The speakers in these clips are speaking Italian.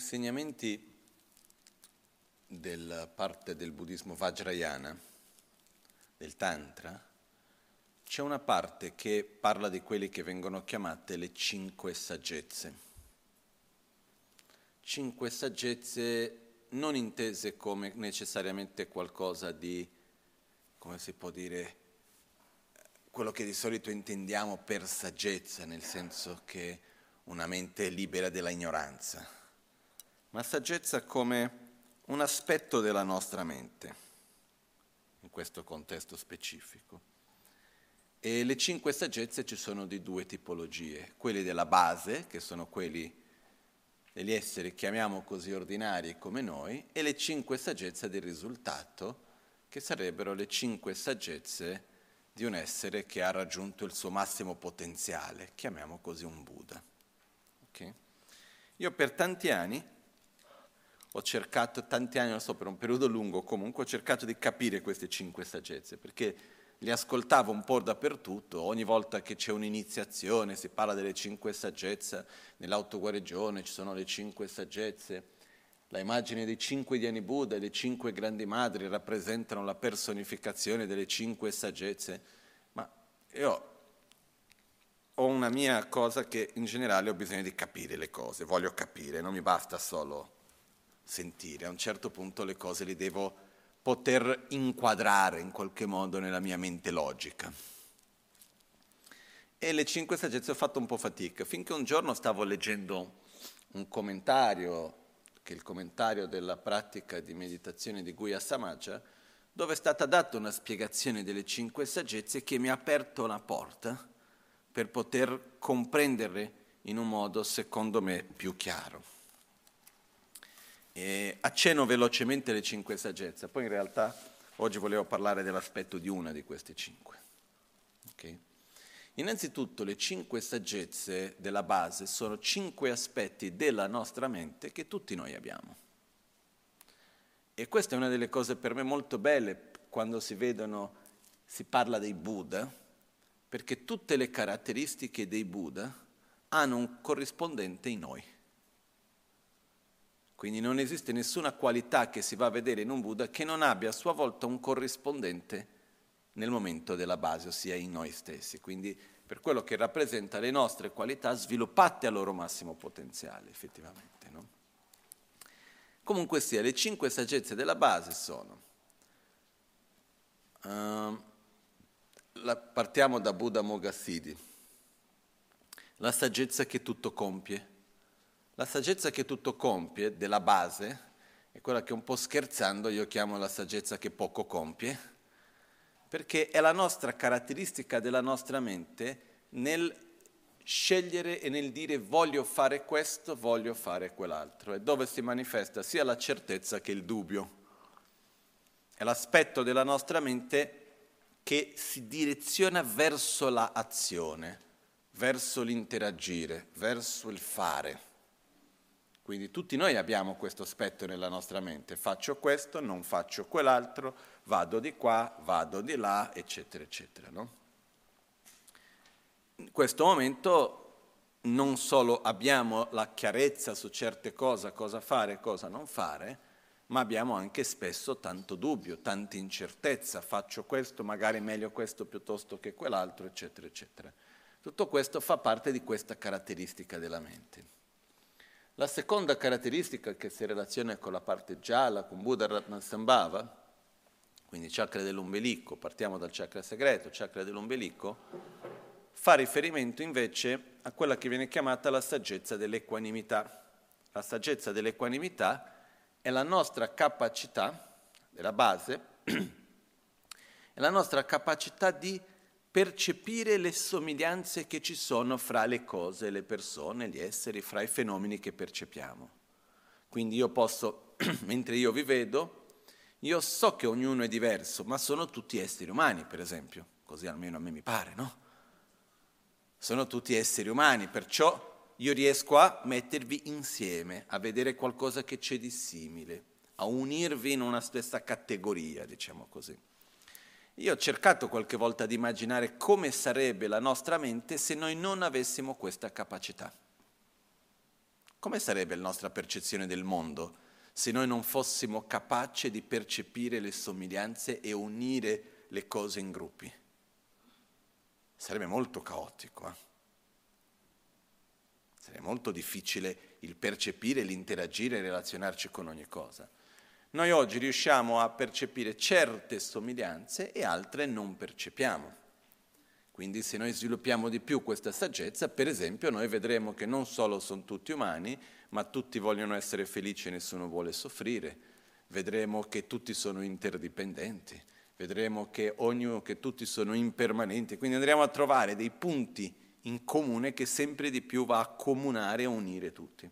insegnamenti della parte del buddismo Vajrayana, del Tantra, c'è una parte che parla di quelle che vengono chiamate le cinque saggezze. Cinque saggezze non intese come necessariamente qualcosa di, come si può dire, quello che di solito intendiamo per saggezza, nel senso che una mente libera della ignoranza, ma saggezza come un aspetto della nostra mente, in questo contesto specifico. E le cinque saggezze ci sono di due tipologie, quelli della base, che sono quelli degli esseri, chiamiamo così, ordinari come noi, e le cinque saggezze del risultato, che sarebbero le cinque saggezze di un essere che ha raggiunto il suo massimo potenziale, chiamiamo così un Buddha. Okay? Io per tanti anni ho cercato, tanti anni, non so, per un periodo lungo comunque, ho cercato di capire queste cinque saggezze, perché li ascoltavo un po' dappertutto, ogni volta che c'è un'iniziazione si parla delle cinque saggezze, nell'autoguarigione ci sono le cinque saggezze, la immagine dei cinque Diani Buddha e le cinque grandi madri rappresentano la personificazione delle cinque saggezze, ma io ho una mia cosa che in generale ho bisogno di capire le cose, voglio capire, non mi basta solo sentire, a un certo punto le cose le devo poter inquadrare in qualche modo nella mia mente logica. E le cinque saggezze ho fatto un po' fatica, finché un giorno stavo leggendo un commentario, che è il commentario della pratica di meditazione di Guya Samaja, dove è stata data una spiegazione delle cinque saggezze che mi ha aperto la porta per poter comprenderle in un modo, secondo me, più chiaro. E accenno velocemente le cinque saggezze, poi in realtà oggi volevo parlare dell'aspetto di una di queste cinque. Okay? Innanzitutto le cinque saggezze della base sono cinque aspetti della nostra mente che tutti noi abbiamo. E questa è una delle cose per me molto belle quando si vedono, si parla dei Buddha, perché tutte le caratteristiche dei Buddha hanno un corrispondente in noi. Quindi non esiste nessuna qualità che si va a vedere in un Buddha che non abbia a sua volta un corrispondente nel momento della base, ossia in noi stessi. Quindi per quello che rappresenta le nostre qualità sviluppate al loro massimo potenziale, effettivamente. No? Comunque sia, le cinque saggezze della base sono uh, la, partiamo da Buddha Mogassidi. La saggezza che tutto compie. La saggezza che tutto compie, della base, è quella che un po' scherzando io chiamo la saggezza che poco compie, perché è la nostra caratteristica della nostra mente nel scegliere e nel dire voglio fare questo, voglio fare quell'altro, e dove si manifesta sia la certezza che il dubbio. È l'aspetto della nostra mente che si direziona verso l'azione, verso l'interagire, verso il fare. Quindi tutti noi abbiamo questo aspetto nella nostra mente, faccio questo, non faccio quell'altro, vado di qua, vado di là, eccetera, eccetera. No? In questo momento non solo abbiamo la chiarezza su certe cose, cosa fare e cosa non fare, ma abbiamo anche spesso tanto dubbio, tanta incertezza, faccio questo, magari meglio questo piuttosto che quell'altro, eccetera, eccetera. Tutto questo fa parte di questa caratteristica della mente. La seconda caratteristica che si relaziona con la parte gialla, con Buddha Ratnasambhava, quindi chakra dell'ombelico, partiamo dal chakra segreto, chakra dell'ombelico, fa riferimento invece a quella che viene chiamata la saggezza dell'equanimità. La saggezza dell'equanimità è la nostra capacità, della base, è la nostra capacità di percepire le somiglianze che ci sono fra le cose, le persone, gli esseri, fra i fenomeni che percepiamo. Quindi io posso, mentre io vi vedo, io so che ognuno è diverso, ma sono tutti esseri umani, per esempio, così almeno a me mi pare, no? Sono tutti esseri umani, perciò io riesco a mettervi insieme, a vedere qualcosa che c'è di simile, a unirvi in una stessa categoria, diciamo così. Io ho cercato qualche volta di immaginare come sarebbe la nostra mente se noi non avessimo questa capacità. Come sarebbe la nostra percezione del mondo se noi non fossimo capaci di percepire le somiglianze e unire le cose in gruppi? Sarebbe molto caotico. Eh? Sarebbe molto difficile il percepire, l'interagire e relazionarci con ogni cosa. Noi oggi riusciamo a percepire certe somiglianze e altre non percepiamo. Quindi se noi sviluppiamo di più questa saggezza, per esempio, noi vedremo che non solo sono tutti umani, ma tutti vogliono essere felici e nessuno vuole soffrire. Vedremo che tutti sono interdipendenti, vedremo che, ognuno, che tutti sono impermanenti, quindi andremo a trovare dei punti in comune che sempre di più va a comunare e unire tutti.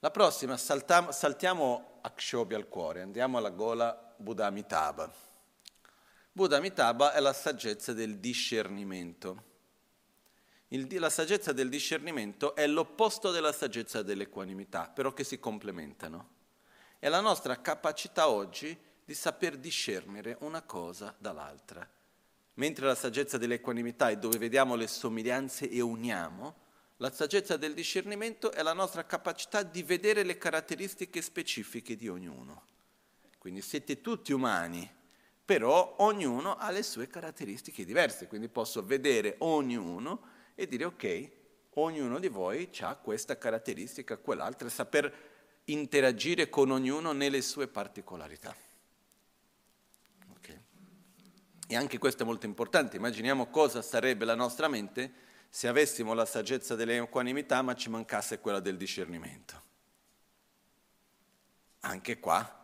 La prossima, saltiamo, saltiamo Akshobi al cuore, andiamo alla gola Buddhamitaba. Buddha Amitabha è la saggezza del discernimento. Il, la saggezza del discernimento è l'opposto della saggezza dell'equanimità, però che si complementano. È la nostra capacità oggi di saper discernere una cosa dall'altra. Mentre la saggezza dell'equanimità è dove vediamo le somiglianze e uniamo, la saggezza del discernimento è la nostra capacità di vedere le caratteristiche specifiche di ognuno. Quindi siete tutti umani, però ognuno ha le sue caratteristiche diverse, quindi posso vedere ognuno e dire ok, ognuno di voi ha questa caratteristica, quell'altra, saper interagire con ognuno nelle sue particolarità. Okay. E anche questo è molto importante, immaginiamo cosa sarebbe la nostra mente se avessimo la saggezza dell'equanimità ma ci mancasse quella del discernimento. Anche qua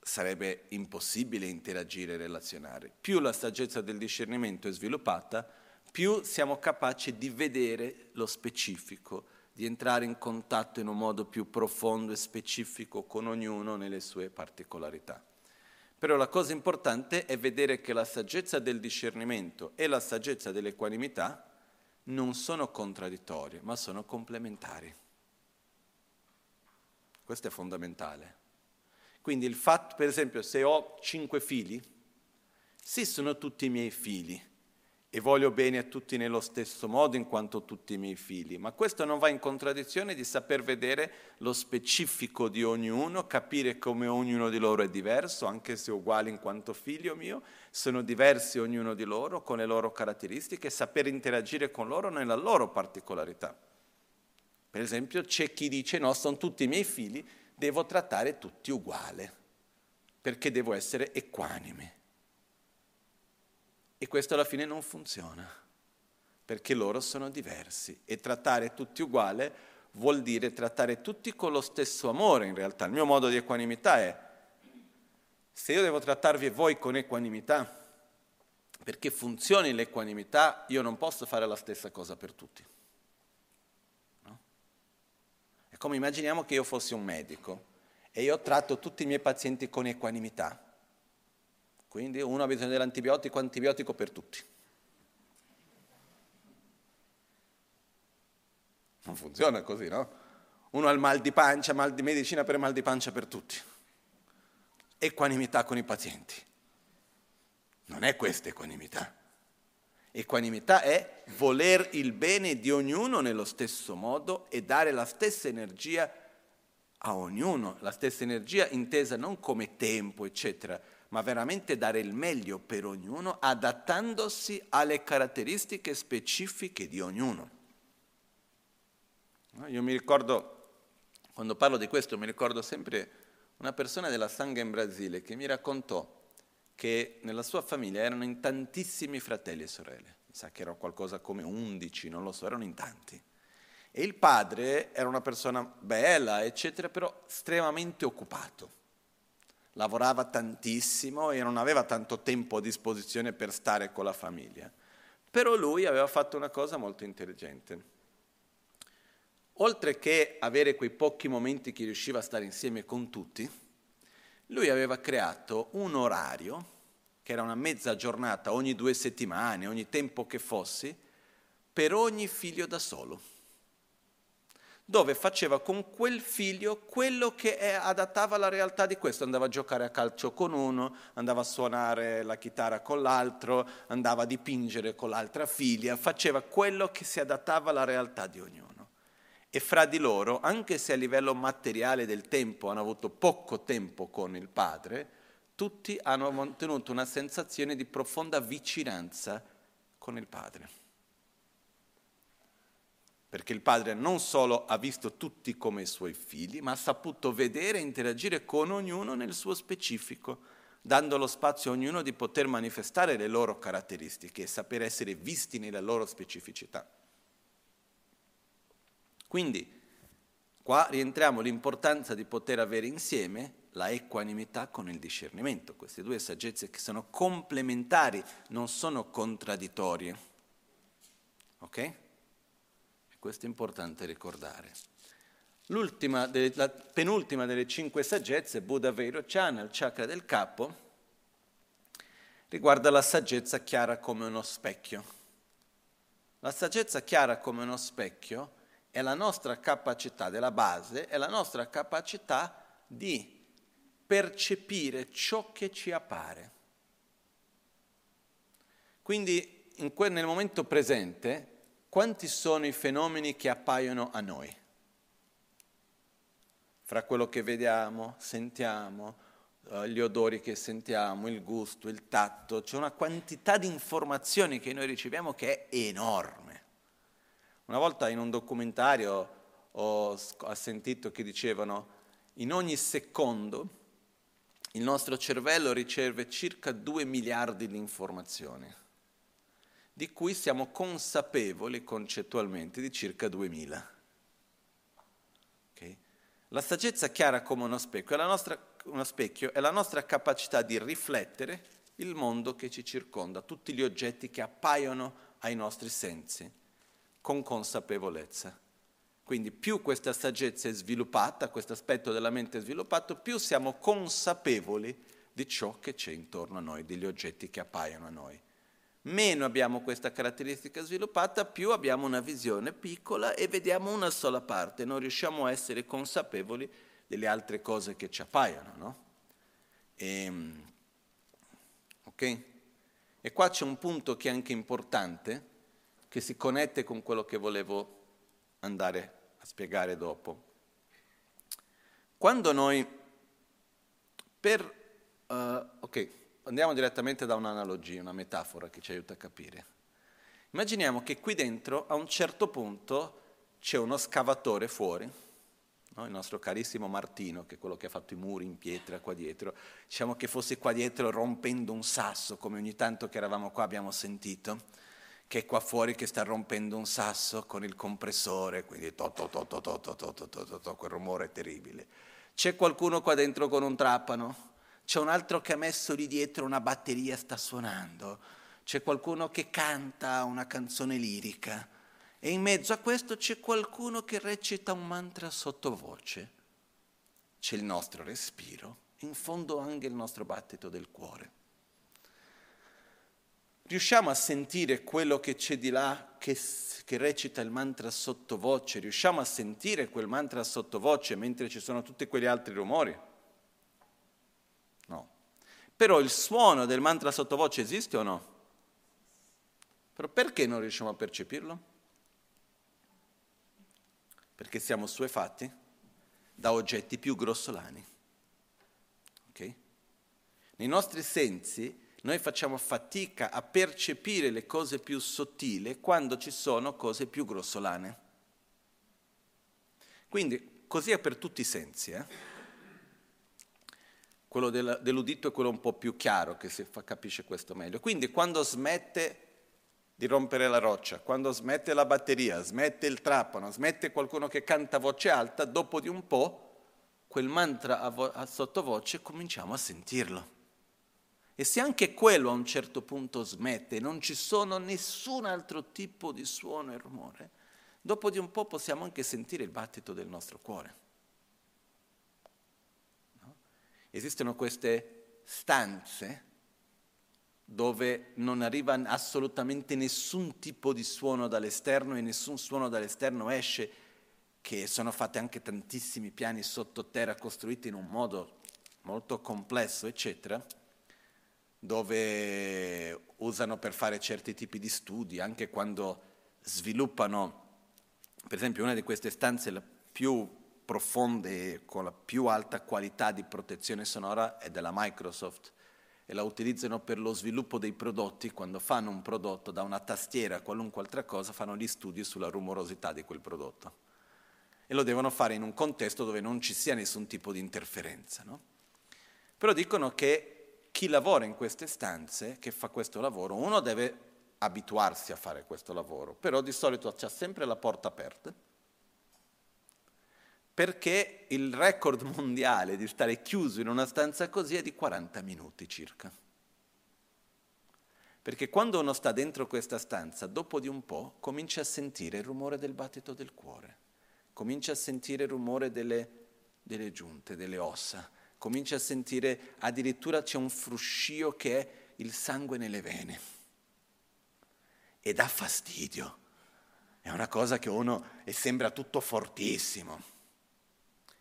sarebbe impossibile interagire e relazionare. Più la saggezza del discernimento è sviluppata, più siamo capaci di vedere lo specifico, di entrare in contatto in un modo più profondo e specifico con ognuno nelle sue particolarità. Però la cosa importante è vedere che la saggezza del discernimento e la saggezza dell'equanimità non sono contraddittorie, ma sono complementari. Questo è fondamentale. Quindi il fatto, per esempio, se ho cinque figli, sì sono tutti i miei figli e voglio bene a tutti nello stesso modo in quanto tutti i miei figli, ma questo non va in contraddizione di saper vedere lo specifico di ognuno, capire come ognuno di loro è diverso, anche se uguali in quanto figlio mio, sono diversi ognuno di loro con le loro caratteristiche, saper interagire con loro nella loro particolarità. Per esempio c'è chi dice no, sono tutti i miei figli, devo trattare tutti uguali, perché devo essere equanime. E questo alla fine non funziona, perché loro sono diversi e trattare tutti uguali vuol dire trattare tutti con lo stesso amore in realtà. Il mio modo di equanimità è, se io devo trattarvi voi con equanimità, perché funzioni l'equanimità, io non posso fare la stessa cosa per tutti. È come immaginiamo che io fossi un medico e io tratto tutti i miei pazienti con equanimità. Quindi uno ha bisogno dell'antibiotico, antibiotico per tutti. Non funziona così, no? Uno ha il mal di pancia, mal di medicina per mal di pancia per tutti. Equanimità con i pazienti. Non è questa equanimità. Equanimità è voler il bene di ognuno nello stesso modo e dare la stessa energia a ognuno, la stessa energia intesa non come tempo, eccetera, ma veramente dare il meglio per ognuno adattandosi alle caratteristiche specifiche di ognuno. Io mi ricordo, quando parlo di questo, mi ricordo sempre una persona della Sangha in Brasile che mi raccontò che nella sua famiglia erano in tantissimi fratelli e sorelle, mi sa che erano qualcosa come undici, non lo so, erano in tanti. E il padre era una persona bella, eccetera, però estremamente occupato. Lavorava tantissimo e non aveva tanto tempo a disposizione per stare con la famiglia. Però lui aveva fatto una cosa molto intelligente. Oltre che avere quei pochi momenti che riusciva a stare insieme con tutti, lui aveva creato un orario, che era una mezza giornata ogni due settimane, ogni tempo che fossi, per ogni figlio da solo, dove faceva con quel figlio quello che adattava alla realtà di questo, andava a giocare a calcio con uno, andava a suonare la chitarra con l'altro, andava a dipingere con l'altra figlia, faceva quello che si adattava alla realtà di ognuno. E fra di loro, anche se a livello materiale del tempo hanno avuto poco tempo con il padre, tutti hanno mantenuto una sensazione di profonda vicinanza con il padre perché il padre non solo ha visto tutti come i suoi figli, ma ha saputo vedere e interagire con ognuno nel suo specifico, dando lo spazio a ognuno di poter manifestare le loro caratteristiche e sapere essere visti nella loro specificità. Quindi qua rientriamo l'importanza di poter avere insieme la equanimità con il discernimento, queste due saggezze che sono complementari, non sono contraddittorie. Ok? Questo è importante ricordare. L'ultima, la penultima delle cinque saggezze, Buddha Vero Chana, il chakra del capo, riguarda la saggezza chiara come uno specchio. La saggezza chiara come uno specchio è la nostra capacità della base, è la nostra capacità di percepire ciò che ci appare. Quindi que- nel momento presente quanti sono i fenomeni che appaiono a noi? Fra quello che vediamo, sentiamo, eh, gli odori che sentiamo, il gusto, il tatto, c'è una quantità di informazioni che noi riceviamo che è enorme. Una volta in un documentario ho, sentito che dicevano in ogni secondo il nostro cervello riceve circa 2 miliardi di informazioni di cui siamo consapevoli concettualmente di circa 2000. Okay? La saggezza chiara come uno specchio, nostra, uno specchio è la nostra capacità di riflettere il mondo che ci circonda, tutti gli oggetti che appaiono ai nostri sensi, con consapevolezza. Quindi più questa saggezza è sviluppata, questo aspetto della mente è sviluppato, più siamo consapevoli di ciò che c'è intorno a noi, degli oggetti che appaiono a noi meno abbiamo questa caratteristica sviluppata, più abbiamo una visione piccola e vediamo una sola parte, non riusciamo a essere consapevoli delle altre cose che ci appaiono. No? E, ehm, ok? E qua c'è un punto che è anche importante, che si connette con quello che volevo andare a spiegare dopo. Quando noi, per, uh, ok, andiamo direttamente da un'analogia, una metafora che ci aiuta a capire. Immaginiamo che qui dentro a un certo punto c'è uno scavatore fuori, no? il nostro carissimo Martino, che è quello che ha fatto i muri in pietra qua dietro, diciamo che fosse qua dietro rompendo un sasso, come ogni tanto che eravamo qua abbiamo sentito, che è qua fuori che sta rompendo un sasso con il compressore, quindi to to to to to to to to to to quel rumore terribile. C'è qualcuno qua dentro con un trapano? C'è un altro che ha messo lì dietro una batteria, sta suonando, c'è qualcuno che canta una canzone lirica e in mezzo a questo c'è qualcuno che recita un mantra sottovoce. C'è il nostro respiro, in fondo anche il nostro battito del cuore. Riusciamo a sentire quello che c'è di là che, che recita il mantra sottovoce? Riusciamo a sentire quel mantra sottovoce mentre ci sono tutti quegli altri rumori? Però il suono del mantra sottovoce esiste o no? Però perché non riusciamo a percepirlo? Perché siamo suefatti da oggetti più grossolani. Okay? Nei nostri sensi noi facciamo fatica a percepire le cose più sottili quando ci sono cose più grossolane. Quindi così è per tutti i sensi. Eh? Quello dell'udito è quello un po' più chiaro che si fa, capisce questo meglio. Quindi quando smette di rompere la roccia, quando smette la batteria, smette il trapano, smette qualcuno che canta a voce alta, dopo di un po' quel mantra a, vo- a sottovoce cominciamo a sentirlo. E se anche quello a un certo punto smette, non ci sono nessun altro tipo di suono e rumore, dopo di un po' possiamo anche sentire il battito del nostro cuore. Esistono queste stanze dove non arriva assolutamente nessun tipo di suono dall'esterno e nessun suono dall'esterno esce, che sono fatti anche tantissimi piani sottoterra costruiti in un modo molto complesso, eccetera, dove usano per fare certi tipi di studi, anche quando sviluppano, per esempio una di queste stanze la più profonde con la più alta qualità di protezione sonora è della Microsoft e la utilizzano per lo sviluppo dei prodotti, quando fanno un prodotto da una tastiera a qualunque altra cosa, fanno gli studi sulla rumorosità di quel prodotto. E lo devono fare in un contesto dove non ci sia nessun tipo di interferenza. No? Però dicono che chi lavora in queste stanze, che fa questo lavoro, uno deve abituarsi a fare questo lavoro, però di solito c'è sempre la porta aperta, perché il record mondiale di stare chiuso in una stanza così è di 40 minuti circa. Perché quando uno sta dentro questa stanza, dopo di un po' comincia a sentire il rumore del battito del cuore, comincia a sentire il rumore delle, delle giunte, delle ossa, comincia a sentire addirittura c'è un fruscio che è il sangue nelle vene e dà fastidio. È una cosa che uno e sembra tutto fortissimo.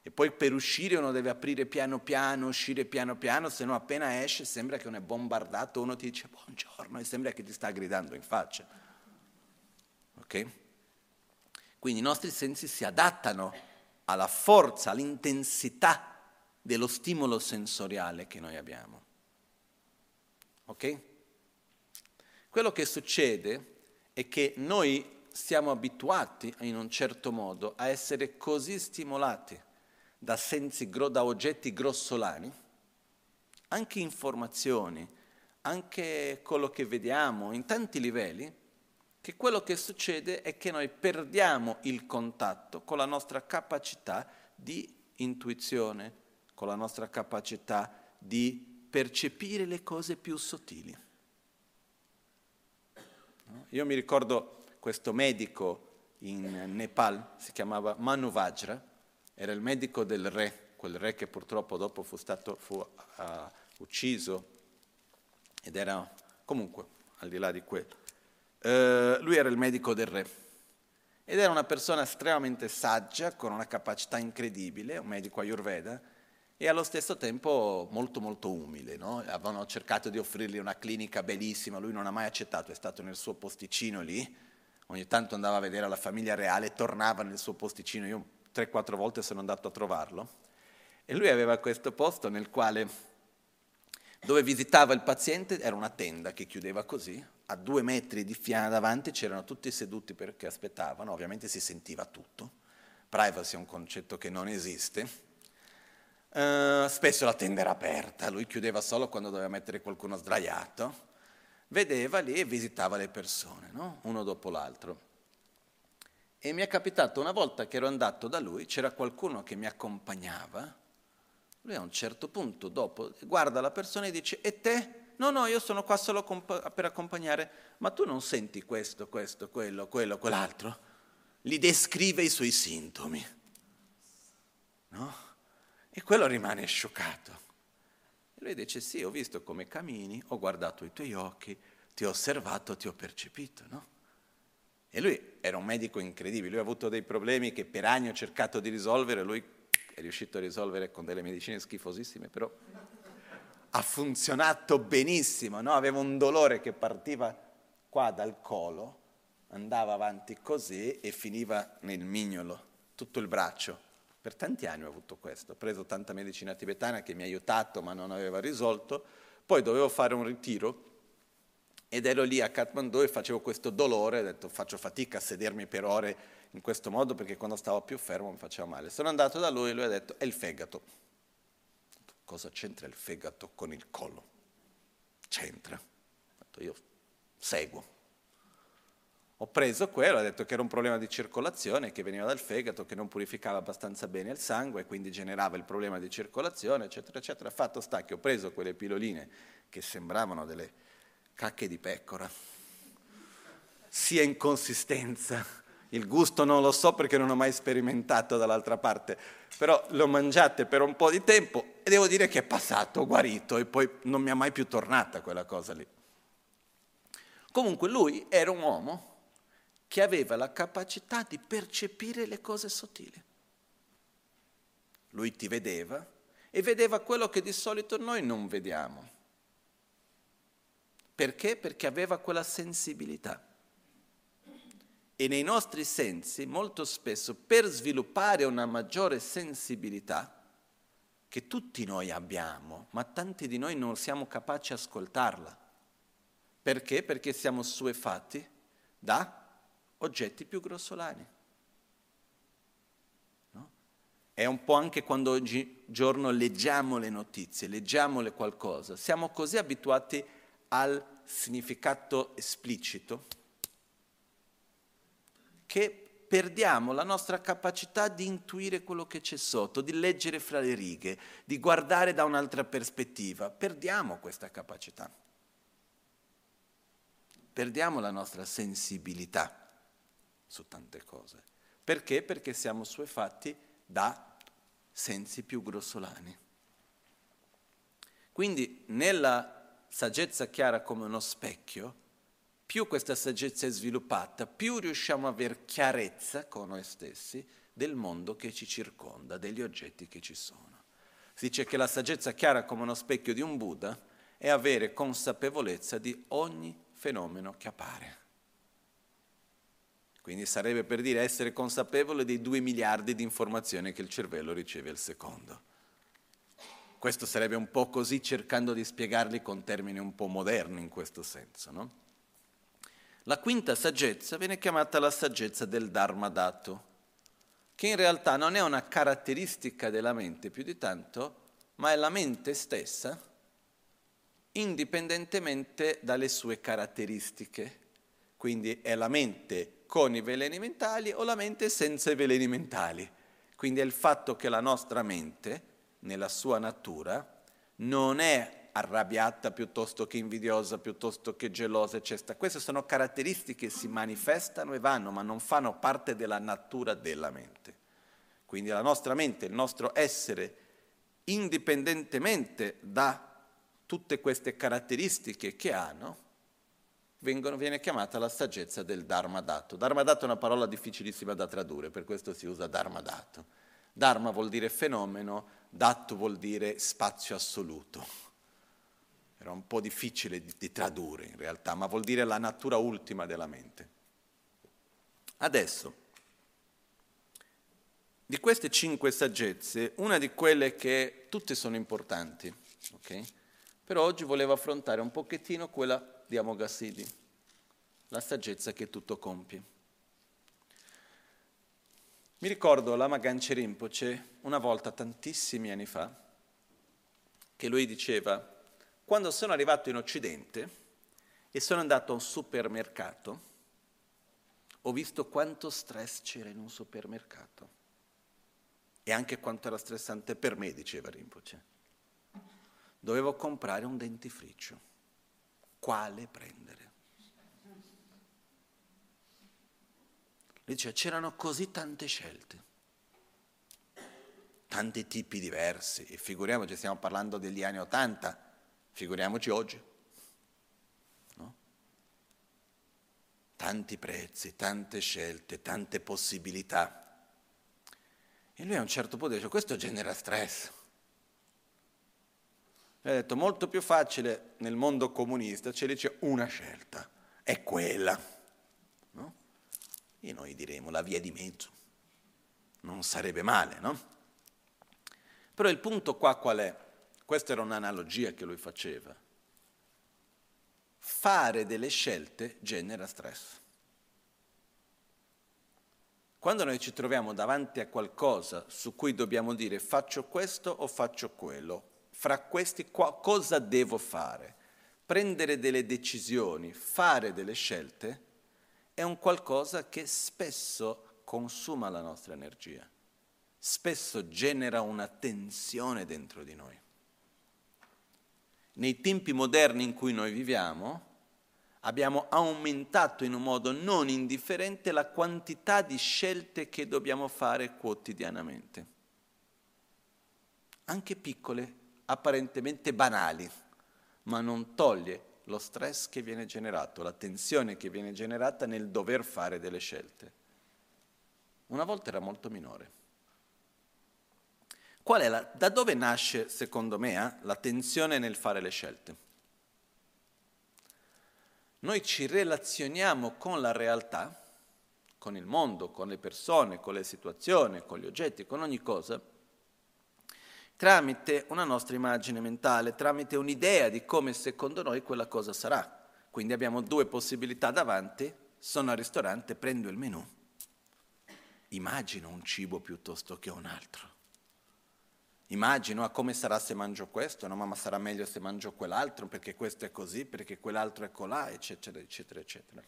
E poi per uscire uno deve aprire piano piano, uscire piano piano, se no appena esce sembra che uno è bombardato, uno ti dice buongiorno e sembra che ti sta gridando in faccia. Ok? Quindi i nostri sensi si adattano alla forza, all'intensità dello stimolo sensoriale che noi abbiamo. Ok? Quello che succede è che noi siamo abituati in un certo modo a essere così stimolati da sensi, da oggetti grossolani, anche informazioni, anche quello che vediamo in tanti livelli, che quello che succede è che noi perdiamo il contatto con la nostra capacità di intuizione, con la nostra capacità di percepire le cose più sottili. Io mi ricordo questo medico in Nepal, si chiamava Manu Vajra, era il medico del re, quel re che purtroppo dopo fu, stato, fu uh, ucciso ed era comunque al di là di quello. Uh, lui era il medico del re ed era una persona estremamente saggia, con una capacità incredibile, un medico ayurveda, e allo stesso tempo molto molto umile. No? Avevano cercato di offrirgli una clinica bellissima, lui non ha mai accettato, è stato nel suo posticino lì, ogni tanto andava a vedere la famiglia reale, tornava nel suo posticino, io 3-4 volte sono andato a trovarlo, e lui aveva questo posto nel quale, dove visitava il paziente, era una tenda che chiudeva così, a due metri di fiana davanti c'erano tutti seduti perché aspettavano, ovviamente si sentiva tutto, privacy è un concetto che non esiste, Uh, spesso la tenda era aperta, lui chiudeva solo quando doveva mettere qualcuno sdraiato, vedeva lì e visitava le persone, no? uno dopo l'altro. E mi è capitato una volta che ero andato da lui, c'era qualcuno che mi accompagnava, lui a un certo punto dopo guarda la persona e dice, e te? No, no, io sono qua solo per accompagnare, ma tu non senti questo, questo, quello, quello, quell'altro? Gli descrive i suoi sintomi. No? E quello rimane scioccato. E lui dice, sì, ho visto come cammini, ho guardato i tuoi occhi, ti ho osservato, ti ho percepito, no? E lui era un medico incredibile, lui ha avuto dei problemi che per anni ho cercato di risolvere, lui è riuscito a risolvere con delle medicine schifosissime, però ha funzionato benissimo, no? aveva un dolore che partiva qua dal collo, andava avanti così e finiva nel mignolo, tutto il braccio. Per tanti anni ho avuto questo, ho preso tanta medicina tibetana che mi ha aiutato ma non aveva risolto, poi dovevo fare un ritiro ed ero lì a Kathmandu e facevo questo dolore, ho detto faccio fatica a sedermi per ore in questo modo perché quando stavo più fermo mi faceva male. Sono andato da lui e lui ha detto è il fegato. Cosa c'entra il fegato con il collo? C'entra. Io seguo. Ho preso quello, ho detto che era un problema di circolazione che veniva dal fegato, che non purificava abbastanza bene il sangue e quindi generava il problema di circolazione, eccetera, eccetera. Fatto sta che ho preso quelle piloline che sembravano delle cacche di pecora, sia in consistenza, il gusto non lo so perché non ho mai sperimentato dall'altra parte, però le ho mangiate per un po' di tempo e devo dire che è passato, guarito e poi non mi è mai più tornata quella cosa lì. Comunque lui era un uomo che aveva la capacità di percepire le cose sottili. Lui ti vedeva e vedeva quello che di solito noi non vediamo. Perché? Perché aveva quella sensibilità. E nei nostri sensi, molto spesso, per sviluppare una maggiore sensibilità, che tutti noi abbiamo, ma tanti di noi non siamo capaci di ascoltarla. Perché? Perché siamo suefatti da oggetti più grossolani. No? È un po' anche quando oggigiorno leggiamo le notizie, leggiamo le qualcosa, siamo così abituati al significato esplicito che perdiamo la nostra capacità di intuire quello che c'è sotto, di leggere fra le righe, di guardare da un'altra prospettiva. Perdiamo questa capacità. Perdiamo la nostra sensibilità su tante cose. Perché? Perché siamo suefatti da sensi più grossolani. Quindi nella saggezza chiara come uno specchio, più questa saggezza è sviluppata, più riusciamo ad avere chiarezza con noi stessi del mondo che ci circonda, degli oggetti che ci sono. Si dice che la saggezza chiara come uno specchio di un Buddha è avere consapevolezza di ogni fenomeno che appare. Quindi sarebbe per dire essere consapevole dei due miliardi di informazioni che il cervello riceve al secondo. Questo sarebbe un po' così cercando di spiegarli con termini un po' moderni in questo senso, no? La quinta saggezza viene chiamata la saggezza del Dharma dato, che in realtà non è una caratteristica della mente più di tanto, ma è la mente stessa, indipendentemente dalle sue caratteristiche. Quindi è la mente con i veleni mentali o la mente senza i veleni mentali. Quindi è il fatto che la nostra mente, nella sua natura, non è arrabbiata piuttosto che invidiosa, piuttosto che gelosa, eccetera. Queste sono caratteristiche che si manifestano e vanno, ma non fanno parte della natura della mente. Quindi la nostra mente, il nostro essere, indipendentemente da tutte queste caratteristiche che hanno, vengono, viene chiamata la saggezza del Dharma dato. Dharma dato è una parola difficilissima da tradurre, per questo si usa Dharma dato. Dharma vuol dire fenomeno, dato vuol dire spazio assoluto era un po' difficile di, di tradurre in realtà, ma vuol dire la natura ultima della mente. Adesso, di queste cinque saggezze, una di quelle che tutte sono importanti, okay? però oggi volevo affrontare un pochettino quella di Amoghasiddhi, la saggezza che tutto compie. Mi ricordo Lama Ganche Rinpoche, una volta, tantissimi anni fa, che lui diceva quando sono arrivato in Occidente e sono andato a un supermercato, ho visto quanto stress c'era in un supermercato e anche quanto era stressante per me, diceva Rinpoche. Dovevo comprare un dentifricio. Quale prendere? Dice, c'erano così tante scelte, tanti tipi diversi, e figuriamoci, stiamo parlando degli anni Ottanta, Figuriamoci oggi. No? Tanti prezzi, tante scelte, tante possibilità. E lui a un certo punto dice, questo genera stress. Lui ha detto, molto più facile nel mondo comunista, dice una scelta, è quella. E noi diremo la via di mezzo. Non sarebbe male, no? Però il punto qua qual è? Questa era un'analogia che lui faceva. Fare delle scelte genera stress. Quando noi ci troviamo davanti a qualcosa su cui dobbiamo dire faccio questo o faccio quello, fra questi qua, cosa devo fare? Prendere delle decisioni, fare delle scelte, è un qualcosa che spesso consuma la nostra energia, spesso genera una tensione dentro di noi nei tempi moderni in cui noi viviamo, abbiamo aumentato in un modo non indifferente la quantità di scelte che dobbiamo fare quotidianamente. Anche piccole, apparentemente banali, ma non toglie lo stress che viene generato, la tensione che viene generata nel dover fare delle scelte. Una volta era molto minore. La, da dove nasce, secondo me, eh, la tensione nel fare le scelte? Noi ci relazioniamo con la realtà, con il mondo, con le persone, con le situazioni, con gli oggetti, con ogni cosa, tramite una nostra immagine mentale, tramite un'idea di come secondo noi quella cosa sarà. Quindi abbiamo due possibilità davanti, sono al ristorante, prendo il menù, immagino un cibo piuttosto che un altro. Immagino a ah, come sarà se mangio questo, no, ma sarà meglio se mangio quell'altro, perché questo è così, perché quell'altro è colà, eccetera, eccetera, eccetera.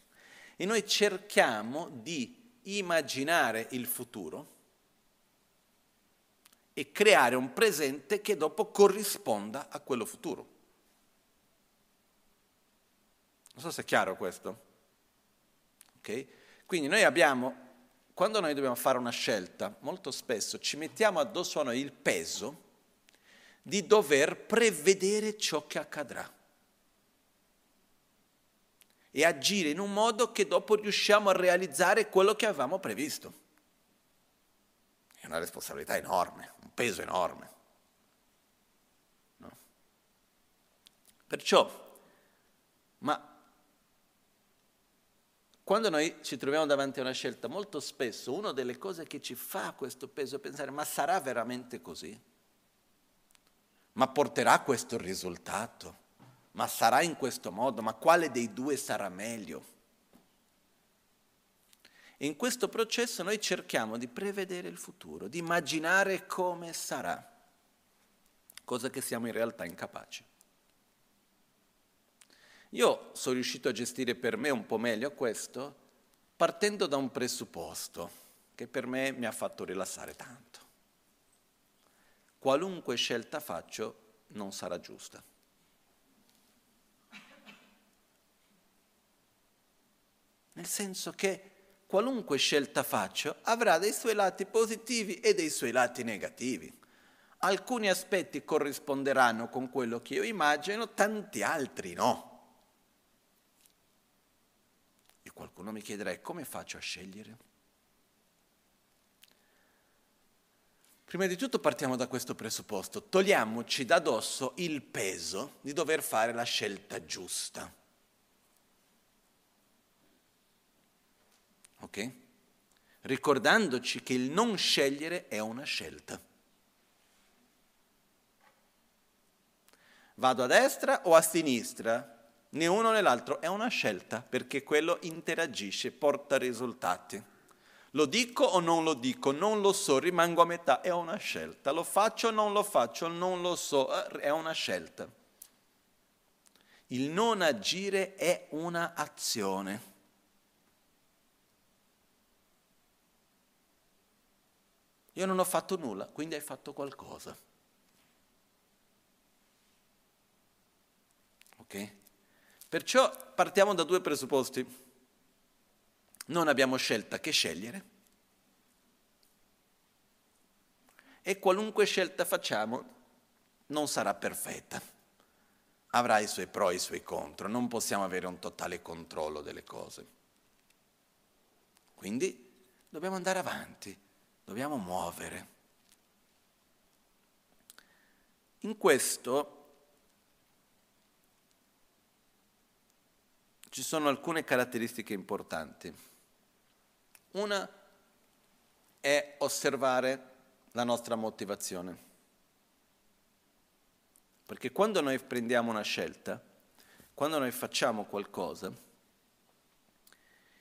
E noi cerchiamo di immaginare il futuro e creare un presente che dopo corrisponda a quello futuro. Non so se è chiaro questo. Ok? Quindi noi abbiamo, quando noi dobbiamo fare una scelta, molto spesso ci mettiamo addosso a noi il peso di dover prevedere ciò che accadrà e agire in un modo che dopo riusciamo a realizzare quello che avevamo previsto. Una responsabilità enorme peso enorme. No? Perciò, ma quando noi ci troviamo davanti a una scelta, molto spesso una delle cose che ci fa questo peso è pensare, ma sarà veramente così? Ma porterà questo risultato? Ma sarà in questo modo? Ma quale dei due sarà meglio? In questo processo noi cerchiamo di prevedere il futuro, di immaginare come sarà, cosa che siamo in realtà incapaci. Io sono riuscito a gestire per me un po' meglio questo partendo da un presupposto che per me mi ha fatto rilassare tanto. Qualunque scelta faccio non sarà giusta. Nel senso che qualunque scelta faccio avrà dei suoi lati positivi e dei suoi lati negativi. Alcuni aspetti corrisponderanno con quello che io immagino, tanti altri no. E qualcuno mi chiederà come faccio a scegliere? Prima di tutto partiamo da questo presupposto, togliamoci da dosso il peso di dover fare la scelta giusta. Ok? Ricordandoci che il non scegliere è una scelta. Vado a destra o a sinistra? Né uno né l'altro, è una scelta perché quello interagisce, porta risultati. Lo dico o non lo dico? Non lo so, rimango a metà, è una scelta. Lo faccio o non lo faccio? Non lo so, eh, è una scelta. Il non agire è una azione. Io non ho fatto nulla, quindi hai fatto qualcosa. Ok? Perciò partiamo da due presupposti. Non abbiamo scelta che scegliere e qualunque scelta facciamo non sarà perfetta. Avrà i suoi pro e i suoi contro, non possiamo avere un totale controllo delle cose. Quindi dobbiamo andare avanti dobbiamo muovere. In questo ci sono alcune caratteristiche importanti. Una è osservare la nostra motivazione. Perché quando noi prendiamo una scelta, quando noi facciamo qualcosa,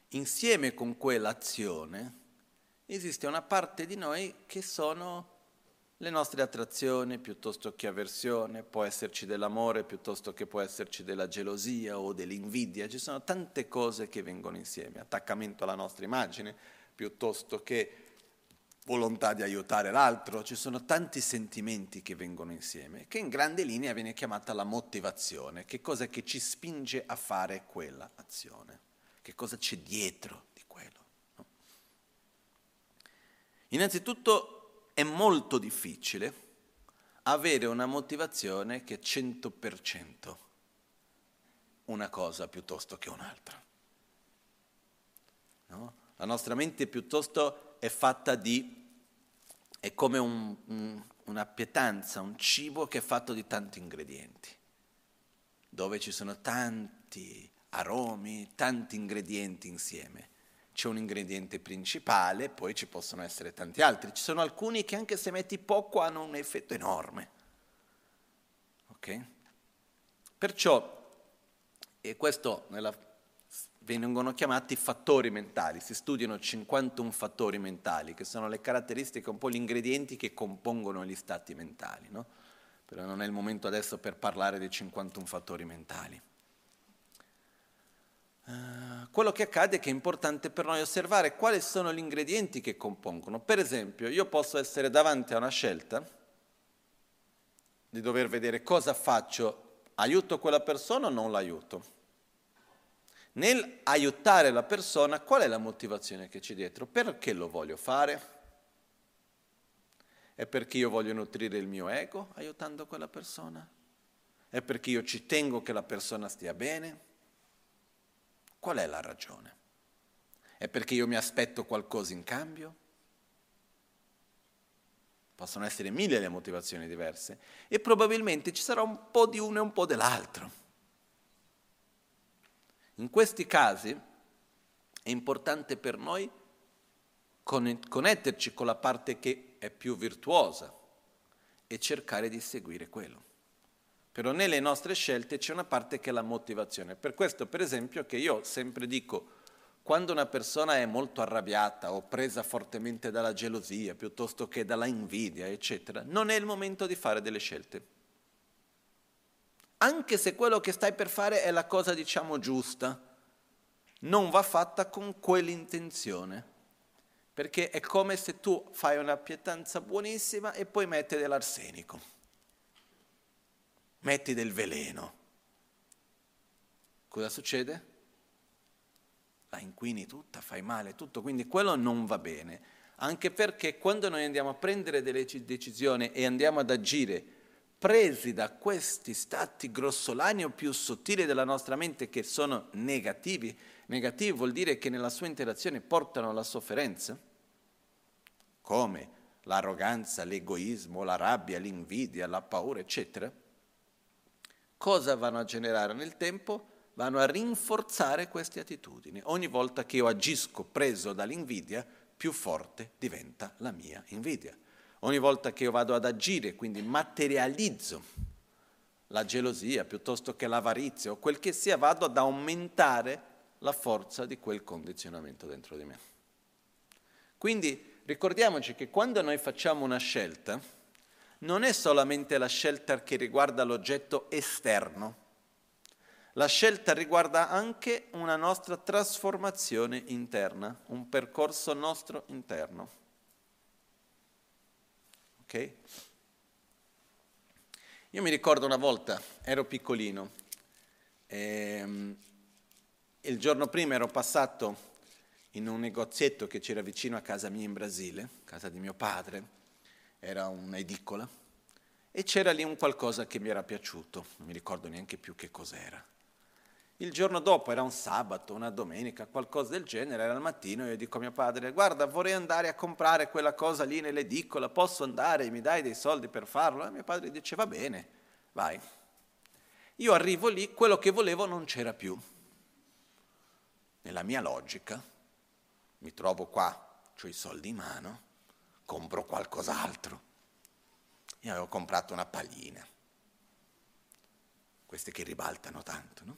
insieme con quell'azione esiste una parte di noi che sono le nostre attrazioni piuttosto che avversione, può esserci dell'amore piuttosto che può esserci della gelosia o dell'invidia, ci sono tante cose che vengono insieme, attaccamento alla nostra immagine piuttosto che volontà di aiutare l'altro, ci sono tanti sentimenti che vengono insieme, che in grande linea viene chiamata la motivazione, che cosa che ci spinge a fare quella azione, che cosa c'è dietro Innanzitutto è molto difficile avere una motivazione che è 100%. una cosa piuttosto che un'altra. No? La nostra mente piuttosto è fatta di, è come un, un, una pietanza, un cibo che è fatto di tanti ingredienti, dove ci sono tanti aromi, tanti ingredienti insieme. C'è un ingrediente principale, poi ci possono essere tanti altri. Ci sono alcuni che anche se metti poco hanno un effetto enorme. Ok? Perciò, e questo nella, vengono chiamati fattori mentali, si studiano 51 fattori mentali, che sono le caratteristiche, un po' gli ingredienti che compongono gli stati mentali, no? Però non è il momento adesso per parlare dei 51 fattori mentali. Uh, quello che accade è che è importante per noi osservare quali sono gli ingredienti che compongono. Per esempio, io posso essere davanti a una scelta di dover vedere cosa faccio, aiuto quella persona o non l'aiuto. Nel aiutare la persona, qual è la motivazione che c'è dietro? Perché lo voglio fare? È perché io voglio nutrire il mio ego aiutando quella persona? È perché io ci tengo che la persona stia bene? Qual è la ragione? È perché io mi aspetto qualcosa in cambio? Possono essere mille le motivazioni diverse e probabilmente ci sarà un po' di uno e un po' dell'altro. In questi casi è importante per noi connetterci con la parte che è più virtuosa e cercare di seguire quello. Però nelle nostre scelte c'è una parte che è la motivazione. Per questo, per esempio, che io sempre dico, quando una persona è molto arrabbiata o presa fortemente dalla gelosia piuttosto che dalla invidia, eccetera, non è il momento di fare delle scelte. Anche se quello che stai per fare è la cosa, diciamo, giusta, non va fatta con quell'intenzione. Perché è come se tu fai una pietanza buonissima e poi metti dell'arsenico, metti del veleno. Cosa succede? la inquini tutta, fai male tutto, quindi quello non va bene, anche perché quando noi andiamo a prendere delle decisioni e andiamo ad agire presi da questi stati grossolani o più sottili della nostra mente che sono negativi, negativi vuol dire che nella sua interazione portano alla sofferenza, come l'arroganza, l'egoismo, la rabbia, l'invidia, la paura, eccetera, cosa vanno a generare nel tempo? vanno a rinforzare queste attitudini. Ogni volta che io agisco preso dall'invidia, più forte diventa la mia invidia. Ogni volta che io vado ad agire, quindi materializzo la gelosia piuttosto che l'avarizia o quel che sia, vado ad aumentare la forza di quel condizionamento dentro di me. Quindi ricordiamoci che quando noi facciamo una scelta, non è solamente la scelta che riguarda l'oggetto esterno, la scelta riguarda anche una nostra trasformazione interna, un percorso nostro interno. Ok? Io mi ricordo una volta, ero piccolino, e, um, il giorno prima ero passato in un negozietto che c'era vicino a casa mia in Brasile, casa di mio padre, era un'edicola, e c'era lì un qualcosa che mi era piaciuto, non mi ricordo neanche più che cos'era. Il giorno dopo era un sabato, una domenica, qualcosa del genere, era il mattino io dico a mio padre, guarda vorrei andare a comprare quella cosa lì nell'edicola, posso andare, mi dai dei soldi per farlo? E mio padre dice, va bene, vai. Io arrivo lì, quello che volevo non c'era più. Nella mia logica, mi trovo qua, ho i soldi in mano, compro qualcos'altro. Io avevo comprato una pallina, queste che ribaltano tanto, no?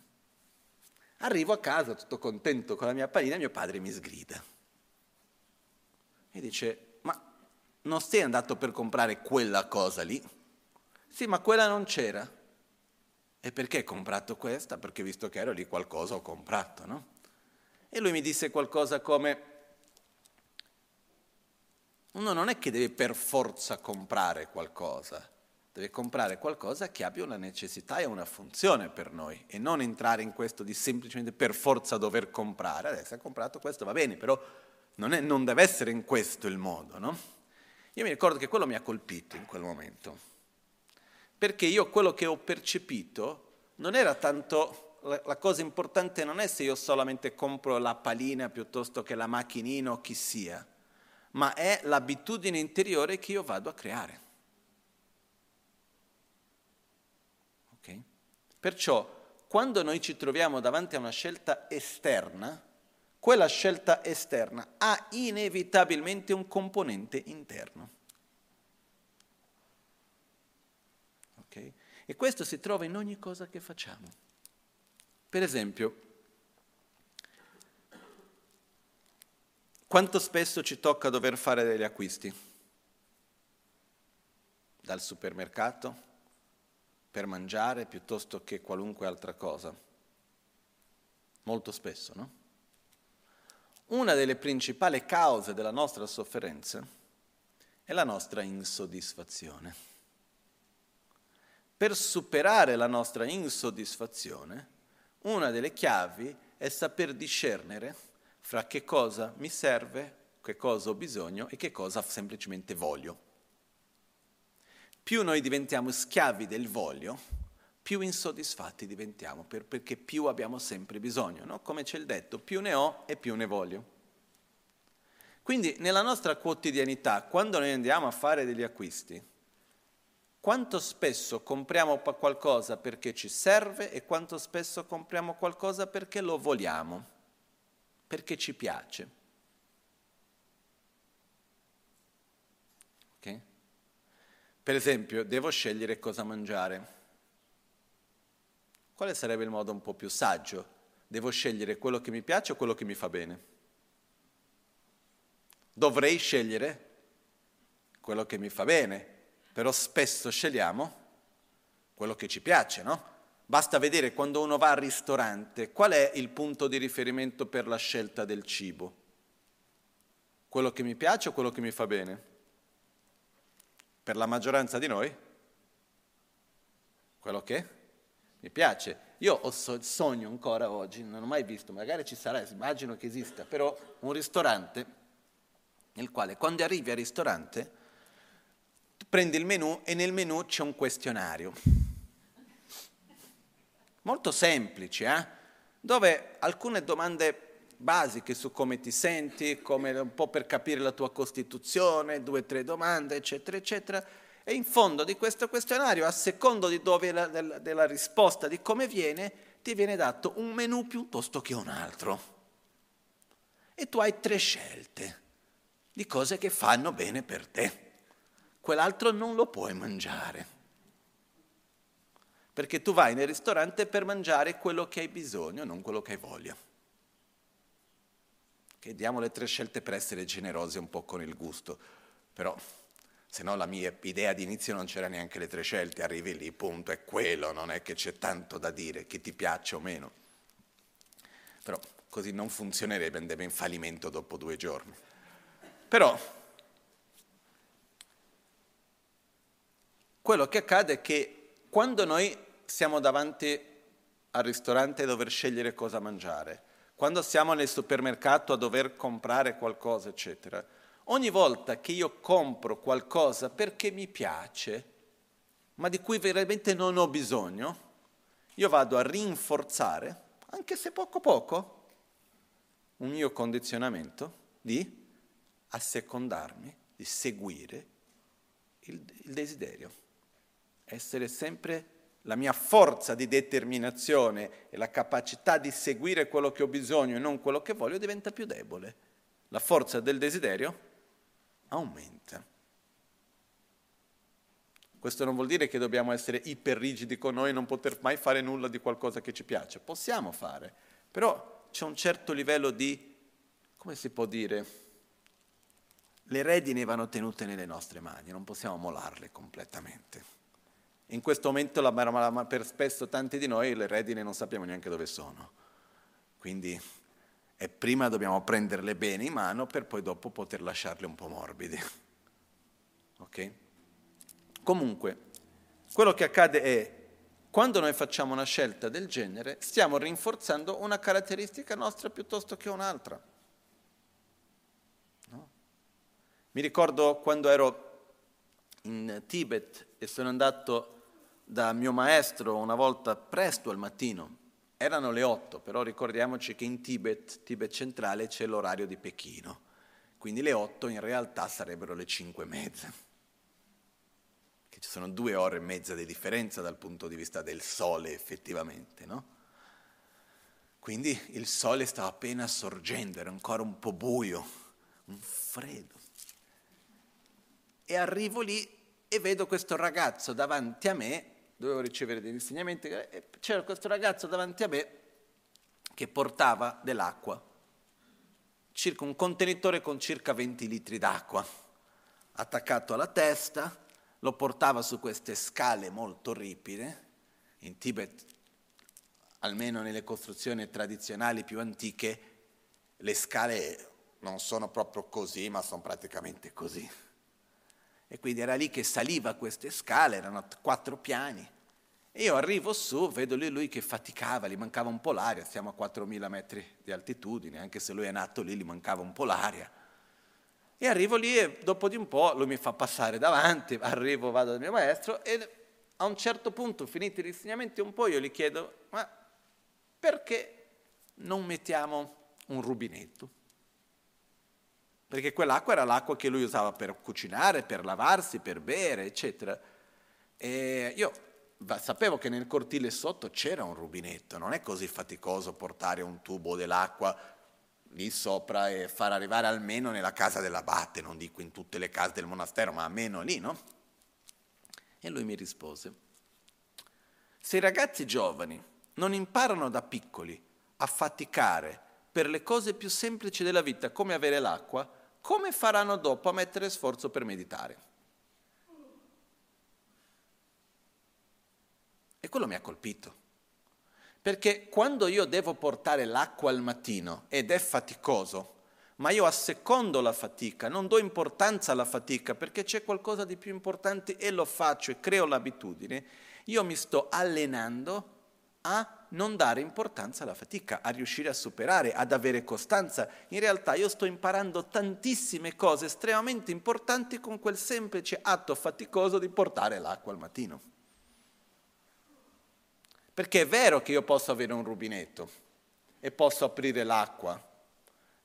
Arrivo a casa tutto contento con la mia pallina e mio padre mi sgrida. E dice, ma non sei andato per comprare quella cosa lì? Sì, ma quella non c'era. E perché hai comprato questa? Perché visto che ero lì qualcosa ho comprato, no? E lui mi disse qualcosa come, uno non è che deve per forza comprare qualcosa, deve comprare qualcosa che abbia una necessità e una funzione per noi e non entrare in questo di semplicemente per forza dover comprare. Adesso hai comprato questo, va bene, però non, è, non deve essere in questo il modo, no? Io mi ricordo che quello mi ha colpito in quel momento, perché io quello che ho percepito non era tanto la, cosa importante non è se io solamente compro la palina piuttosto che la macchinina o chi sia, ma è l'abitudine interiore che io vado a creare. Okay? Perciò, quando noi ci troviamo davanti a una scelta esterna, quella scelta esterna ha inevitabilmente un componente interno. Okay? E questo si trova in ogni cosa che facciamo. Per esempio, quanto spesso ci tocca dover fare degli acquisti? Dal supermercato, per mangiare, piuttosto che qualunque altra cosa. Molto spesso, no? Una delle principali cause della nostra sofferenza è la nostra insoddisfazione. Per superare la nostra insoddisfazione, una delle chiavi è saper discernere fra che cosa mi serve, che cosa ho bisogno e che cosa semplicemente voglio. Più noi diventiamo schiavi del voglio, più insoddisfatti diventiamo, perché più abbiamo sempre bisogno, no? Come c'è il detto, più ne ho e più ne voglio. Quindi nella nostra quotidianità, quando noi andiamo a fare degli acquisti, quanto spesso compriamo qualcosa perché ci serve e quanto spesso compriamo qualcosa perché lo vogliamo, perché ci piace. Okay? Per esempio, devo scegliere cosa mangiare. Quale sarebbe il modo un po' più saggio? Devo scegliere quello che mi piace o quello che mi fa bene? Dovrei scegliere quello che mi fa bene, però spesso scegliamo quello che ci piace, no? Basta vedere quando uno va al ristorante qual è il punto di riferimento per la scelta del cibo. Quello che mi piace o quello che mi fa bene? Per la maggioranza di noi? Quello che mi piace. Io ho so- sogno ancora oggi, non ho mai visto, magari ci sarà, immagino che esista, però un ristorante nel quale quando arrivi al ristorante prendi il menù e nel menù c'è un questionario. Molto semplice, eh? dove alcune domande basiche su come ti senti, come un po' per capire la tua costituzione, due o tre domande, eccetera, eccetera. E in fondo di questo questionario, a secondo di dove la, della, della risposta, di come viene, ti viene dato un menù piuttosto che un altro. E tu hai tre scelte di cose che fanno bene per te quell'altro non lo puoi mangiare. Perché tu vai nel ristorante per mangiare quello che hai bisogno, non quello che hai voglia. Che diamo le tre scelte per essere generosi un po' con il gusto, però se no la mia idea di inizio non c'era neanche le tre scelte, arrivi lì, punto, è quello, non è che c'è tanto da dire, che ti piaccia o meno. Però così non funzionerebbe, andrebbe in fallimento dopo due giorni. Però quello che accade è che quando noi siamo davanti al ristorante a dover scegliere cosa mangiare, quando siamo nel supermercato a dover comprare qualcosa, eccetera, ogni volta che io compro qualcosa perché mi piace, ma di cui veramente non ho bisogno, io vado a rinforzare, anche se poco poco, un mio condizionamento di assecondarmi, di seguire il, il desiderio. Essere sempre la mia forza di determinazione e la capacità di seguire quello che ho bisogno e non quello che voglio diventa più debole. La forza del desiderio aumenta. Questo non vuol dire che dobbiamo essere iperrigidi con noi e non poter mai fare nulla di qualcosa che ci piace. Possiamo fare, però c'è un certo livello di, come si può dire, le redini vanno tenute nelle nostre mani, non possiamo molarle completamente. In questo momento, per spesso tanti di noi, le redine non sappiamo neanche dove sono. Quindi prima dobbiamo prenderle bene in mano per poi dopo poter lasciarle un po' morbide. Ok? Comunque, quello che accade è, quando noi facciamo una scelta del genere, stiamo rinforzando una caratteristica nostra piuttosto che un'altra. No? Mi ricordo quando ero in Tibet e sono andato da mio maestro una volta presto al mattino Erano le 8, però ricordiamoci che in Tibet, Tibet centrale, c'è l'orario di Pechino, quindi le 8 in realtà sarebbero le 5 e mezza, che ci sono due ore e mezza di differenza dal punto di vista del sole effettivamente, no? Quindi il sole stava appena sorgendo, era ancora un po' buio, un freddo. E arrivo lì e vedo questo ragazzo davanti a me, dovevo ricevere degli insegnamenti, c'era questo ragazzo davanti a me che portava dell'acqua, circa un contenitore con circa 20 litri d'acqua, attaccato alla testa, lo portava su queste scale molto ripide, in Tibet almeno nelle costruzioni tradizionali più antiche, le scale non sono proprio così, ma sono praticamente così. E quindi era lì che saliva queste scale, erano quattro piani. E io arrivo su, vedo lì lui che faticava, gli mancava un po' l'aria, siamo a 4.000 metri di altitudine, anche se lui è nato lì, gli mancava un po' l'aria. E arrivo lì e dopo di un po' lui mi fa passare davanti, arrivo, vado dal mio maestro e a un certo punto, finiti gli insegnamenti un po', io gli chiedo, ma perché non mettiamo un rubinetto? Perché quell'acqua era l'acqua che lui usava per cucinare, per lavarsi, per bere, eccetera. E io sapevo che nel cortile sotto c'era un rubinetto, non è così faticoso portare un tubo dell'acqua lì sopra e far arrivare almeno nella casa dell'abate, non dico in tutte le case del monastero, ma almeno lì, no? E lui mi rispose, se i ragazzi giovani non imparano da piccoli a faticare per le cose più semplici della vita, come avere l'acqua, come faranno dopo a mettere sforzo per meditare? E quello mi ha colpito. Perché quando io devo portare l'acqua al mattino ed è faticoso, ma io assecondo la fatica, non do importanza alla fatica perché c'è qualcosa di più importante e lo faccio e creo l'abitudine, io mi sto allenando a non dare importanza alla fatica, a riuscire a superare, ad avere costanza. In realtà io sto imparando tantissime cose estremamente importanti con quel semplice atto faticoso di portare l'acqua al mattino. Perché è vero che io posso avere un rubinetto e posso aprire l'acqua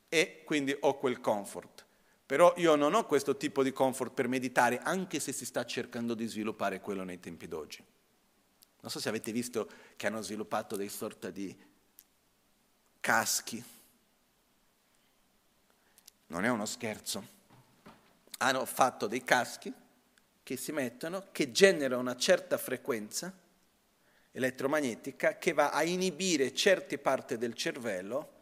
e quindi ho quel comfort. Però io non ho questo tipo di comfort per meditare, anche se si sta cercando di sviluppare quello nei tempi d'oggi. Non so se avete visto che hanno sviluppato dei sorta di caschi. Non è uno scherzo. Hanno fatto dei caschi che si mettono, che generano una certa frequenza elettromagnetica che va a inibire certe parti del cervello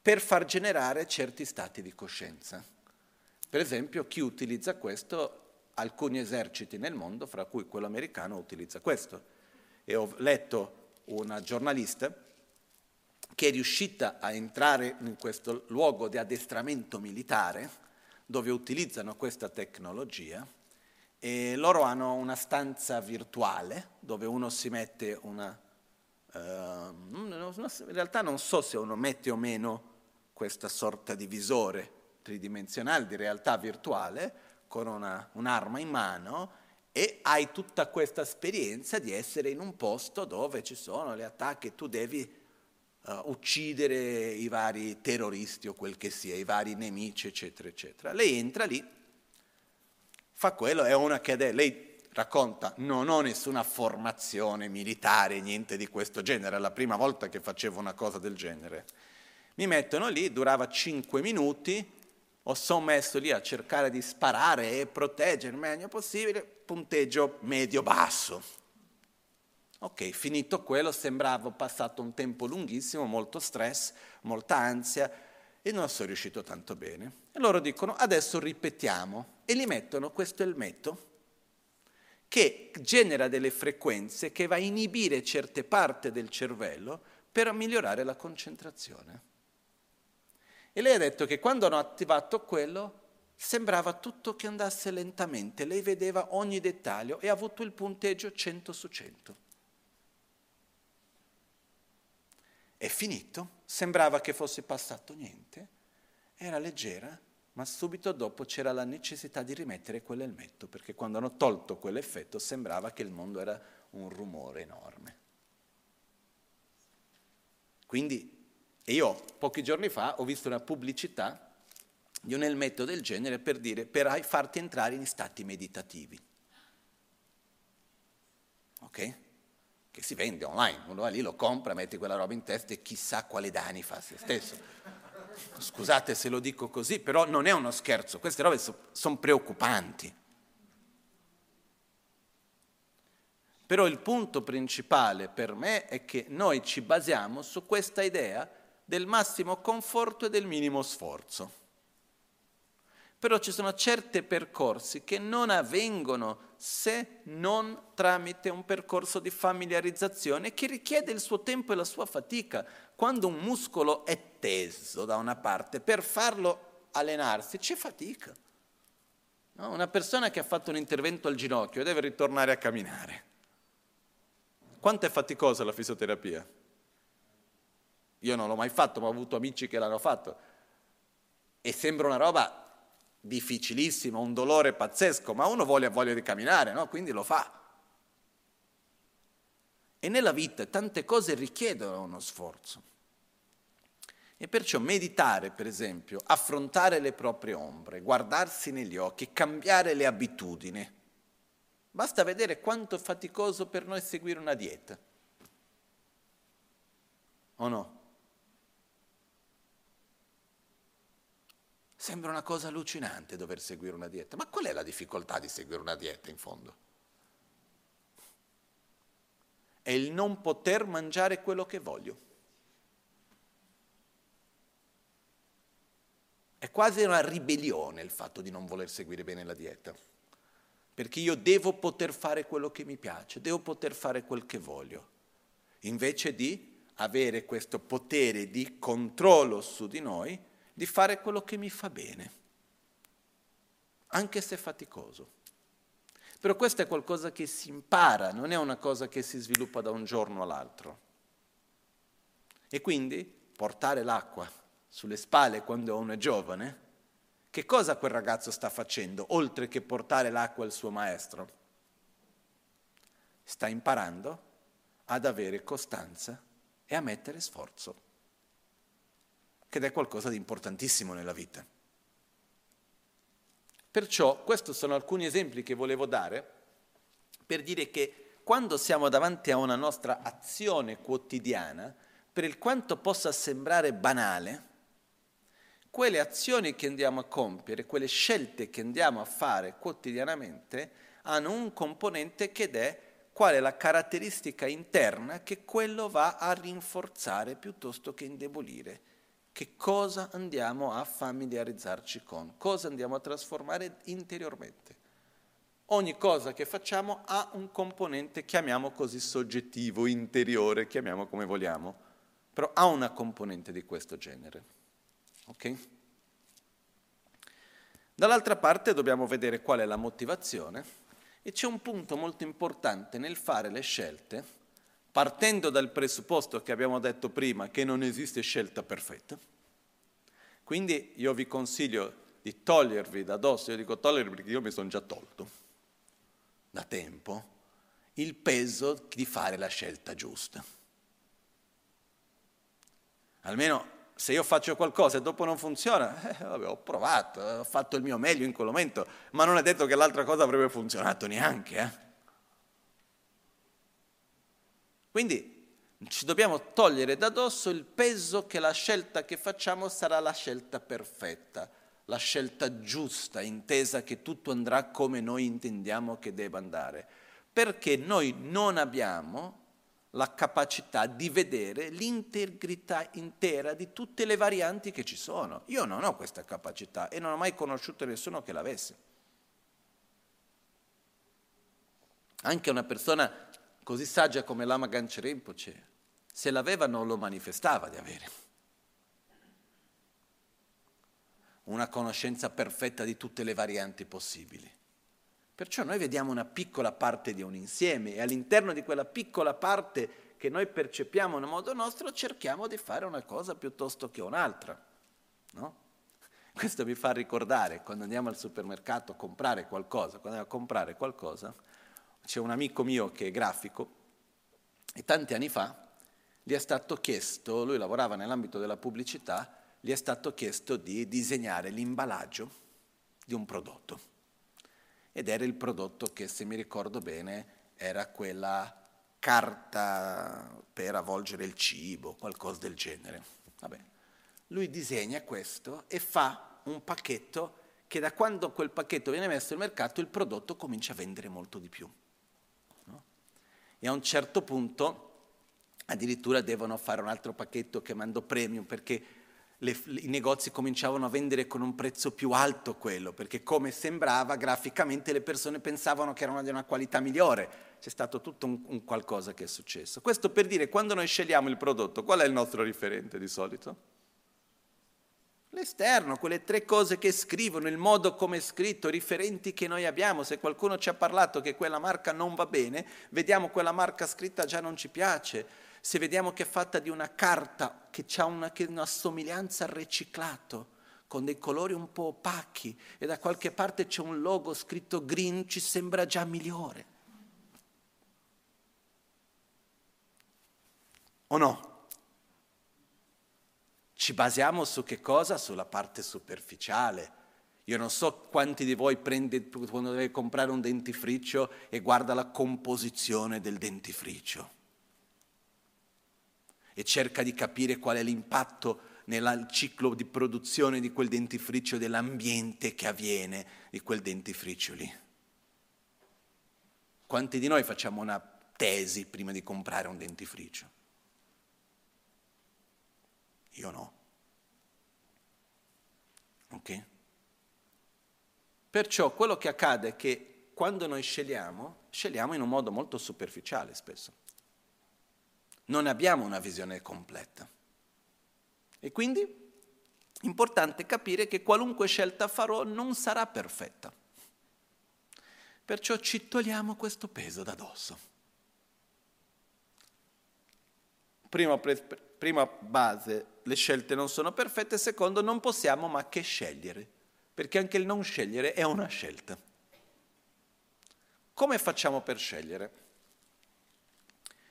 per far generare certi stati di coscienza. Per esempio, chi utilizza questo, alcuni eserciti nel mondo, fra cui quello americano, utilizza questo e ho letto una giornalista che è riuscita a entrare in questo luogo di addestramento militare dove utilizzano questa tecnologia e loro hanno una stanza virtuale dove uno si mette una... Uh, in realtà non so se uno mette o meno questa sorta di visore tridimensionale di realtà virtuale con una, un'arma in mano e hai tutta questa esperienza di essere in un posto dove ci sono le attacchi, tu devi uh, uccidere i vari terroristi o quel che sia, i vari nemici, eccetera, eccetera. Lei entra lì, fa quello, è una che lei racconta, non ho nessuna formazione militare, niente di questo genere, è la prima volta che facevo una cosa del genere. Mi mettono lì, durava cinque minuti, o sono messo lì a cercare di sparare e proteggere il meglio possibile, punteggio medio-basso. Ok, finito quello, sembrava passato un tempo lunghissimo, molto stress, molta ansia e non sono riuscito tanto bene. E loro dicono adesso ripetiamo e gli mettono questo elmetto che genera delle frequenze che va a inibire certe parti del cervello per migliorare la concentrazione. E lei ha detto che quando hanno attivato quello sembrava tutto che andasse lentamente, lei vedeva ogni dettaglio e ha avuto il punteggio 100 su 100. È finito, sembrava che fosse passato niente, era leggera, ma subito dopo c'era la necessità di rimettere quell'elmetto, perché quando hanno tolto quell'effetto sembrava che il mondo era un rumore enorme. Quindi, e io pochi giorni fa ho visto una pubblicità di un elmetto del genere per dire per farti entrare in stati meditativi. Ok? Che si vende online, uno va lì, lo compra, mette quella roba in testa e chissà quale danni fa a se stesso. Scusate se lo dico così, però non è uno scherzo, queste robe so, sono preoccupanti. Però il punto principale per me è che noi ci basiamo su questa idea del massimo conforto e del minimo sforzo. Però ci sono certi percorsi che non avvengono se non tramite un percorso di familiarizzazione che richiede il suo tempo e la sua fatica. Quando un muscolo è teso da una parte, per farlo allenarsi c'è fatica. No? Una persona che ha fatto un intervento al ginocchio deve ritornare a camminare. Quanto è faticosa la fisioterapia? Io non l'ho mai fatto, ma ho avuto amici che l'hanno fatto. E sembra una roba difficilissimo, un dolore pazzesco, ma uno vuole, voglia di camminare, no? quindi lo fa. E nella vita tante cose richiedono uno sforzo. E perciò meditare, per esempio, affrontare le proprie ombre, guardarsi negli occhi, cambiare le abitudini. Basta vedere quanto è faticoso per noi seguire una dieta. O no? Sembra una cosa allucinante dover seguire una dieta, ma qual è la difficoltà di seguire una dieta in fondo? È il non poter mangiare quello che voglio. È quasi una ribellione il fatto di non voler seguire bene la dieta, perché io devo poter fare quello che mi piace, devo poter fare quel che voglio, invece di avere questo potere di controllo su di noi di fare quello che mi fa bene, anche se faticoso. Però questo è qualcosa che si impara, non è una cosa che si sviluppa da un giorno all'altro. E quindi portare l'acqua sulle spalle quando uno è giovane, che cosa quel ragazzo sta facendo oltre che portare l'acqua al suo maestro? Sta imparando ad avere costanza e a mettere sforzo che è qualcosa di importantissimo nella vita. Perciò questi sono alcuni esempi che volevo dare per dire che quando siamo davanti a una nostra azione quotidiana, per il quanto possa sembrare banale, quelle azioni che andiamo a compiere, quelle scelte che andiamo a fare quotidianamente, hanno un componente che è qual è la caratteristica interna che quello va a rinforzare piuttosto che indebolire che cosa andiamo a familiarizzarci con, cosa andiamo a trasformare interiormente. Ogni cosa che facciamo ha un componente, chiamiamo così soggettivo, interiore, chiamiamo come vogliamo, però ha una componente di questo genere. Ok? Dall'altra parte dobbiamo vedere qual è la motivazione e c'è un punto molto importante nel fare le scelte partendo dal presupposto che abbiamo detto prima che non esiste scelta perfetta. Quindi io vi consiglio di togliervi da addosso, io dico togliervi perché io mi sono già tolto da tempo, il peso di fare la scelta giusta. Almeno se io faccio qualcosa e dopo non funziona, eh, vabbè, ho provato, ho fatto il mio meglio in quel momento, ma non è detto che l'altra cosa avrebbe funzionato neanche. Eh? Quindi ci dobbiamo togliere da dosso il peso che la scelta che facciamo sarà la scelta perfetta, la scelta giusta, intesa che tutto andrà come noi intendiamo che debba andare, perché noi non abbiamo la capacità di vedere l'integrità intera di tutte le varianti che ci sono. Io non ho questa capacità e non ho mai conosciuto nessuno che l'avesse. Anche una persona così saggia come Lama Ganche se l'aveva non lo manifestava di avere. Una conoscenza perfetta di tutte le varianti possibili. Perciò noi vediamo una piccola parte di un insieme e all'interno di quella piccola parte che noi percepiamo in modo nostro cerchiamo di fare una cosa piuttosto che un'altra. No? Questo mi fa ricordare quando andiamo al supermercato a comprare qualcosa, quando andiamo a comprare qualcosa, c'è un amico mio che è grafico e tanti anni fa gli è stato chiesto, lui lavorava nell'ambito della pubblicità, gli è stato chiesto di disegnare l'imballaggio di un prodotto. Ed era il prodotto che, se mi ricordo bene, era quella carta per avvolgere il cibo, qualcosa del genere. Vabbè. Lui disegna questo e fa un pacchetto che da quando quel pacchetto viene messo nel mercato il prodotto comincia a vendere molto di più. E a un certo punto addirittura devono fare un altro pacchetto che mando premium perché le, i negozi cominciavano a vendere con un prezzo più alto quello, perché come sembrava graficamente le persone pensavano che erano di una qualità migliore. C'è stato tutto un, un qualcosa che è successo. Questo per dire, quando noi scegliamo il prodotto, qual è il nostro riferente di solito? L'esterno, quelle tre cose che scrivono, il modo come è scritto, i riferenti che noi abbiamo. Se qualcuno ci ha parlato che quella marca non va bene, vediamo quella marca scritta già non ci piace se vediamo che è fatta di una carta che ha una, una somiglianza al riciclato, con dei colori un po' opachi e da qualche parte c'è un logo scritto green, ci sembra già migliore. O no? Ci basiamo su che cosa? Sulla parte superficiale. Io non so quanti di voi prende quando deve comprare un dentifricio e guarda la composizione del dentifricio e cerca di capire qual è l'impatto nel ciclo di produzione di quel dentifricio, dell'ambiente che avviene di quel dentifricio lì. Quanti di noi facciamo una tesi prima di comprare un dentifricio? Io no. Ok? Perciò quello che accade è che quando noi scegliamo, scegliamo in un modo molto superficiale spesso non abbiamo una visione completa. E quindi è importante capire che qualunque scelta farò non sarà perfetta. Perciò ci togliamo questo peso da dosso. Prima, prima base, le scelte non sono perfette, secondo, non possiamo ma che scegliere, perché anche il non scegliere è una scelta. Come facciamo per scegliere?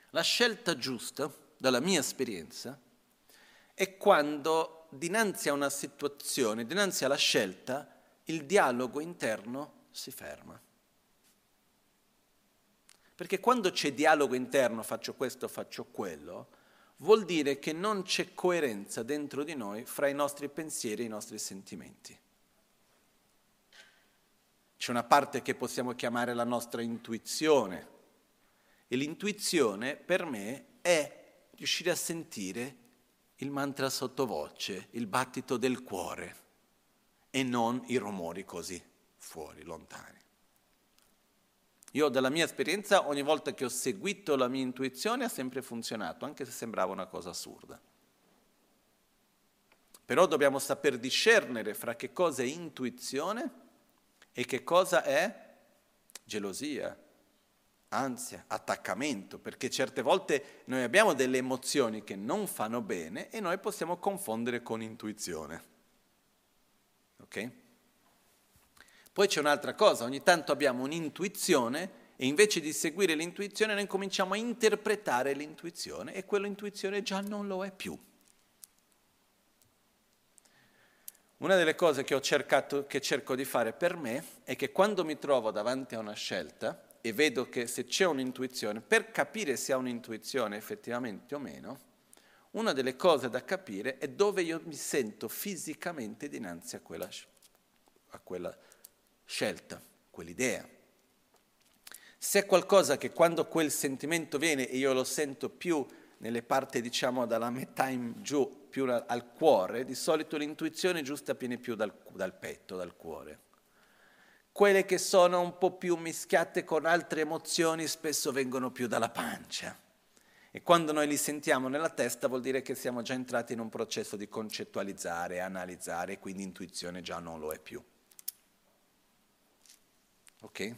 La scelta giusta, dalla mia esperienza, è quando dinanzi a una situazione, dinanzi alla scelta, il dialogo interno si ferma. Perché quando c'è dialogo interno, faccio questo, faccio quello, vuol dire che non c'è coerenza dentro di noi fra i nostri pensieri e i nostri sentimenti. C'è una parte che possiamo chiamare la nostra intuizione, e l'intuizione per me è riuscire a sentire il mantra sottovoce, il battito del cuore e non i rumori così fuori, lontani. Io dalla mia esperienza ogni volta che ho seguito la mia intuizione ha sempre funzionato, anche se sembrava una cosa assurda. Però dobbiamo saper discernere fra che cosa è intuizione e che cosa è gelosia, ansia, attaccamento, perché certe volte noi abbiamo delle emozioni che non fanno bene e noi possiamo confondere con intuizione. Ok? Poi c'è un'altra cosa, ogni tanto abbiamo un'intuizione e invece di seguire l'intuizione noi cominciamo a interpretare l'intuizione e quell'intuizione già non lo è più. Una delle cose che ho cercato, che cerco di fare per me è che quando mi trovo davanti a una scelta, e vedo che se c'è un'intuizione, per capire se ha un'intuizione effettivamente o meno, una delle cose da capire è dove io mi sento fisicamente dinanzi a quella, a quella scelta, quell'idea. Se è qualcosa che quando quel sentimento viene e io lo sento più nelle parti, diciamo, dalla metà in giù, più al cuore, di solito l'intuizione giusta viene più dal, dal petto, dal cuore quelle che sono un po' più mischiate con altre emozioni spesso vengono più dalla pancia. E quando noi li sentiamo nella testa vuol dire che siamo già entrati in un processo di concettualizzare, analizzare, quindi intuizione già non lo è più. Ok?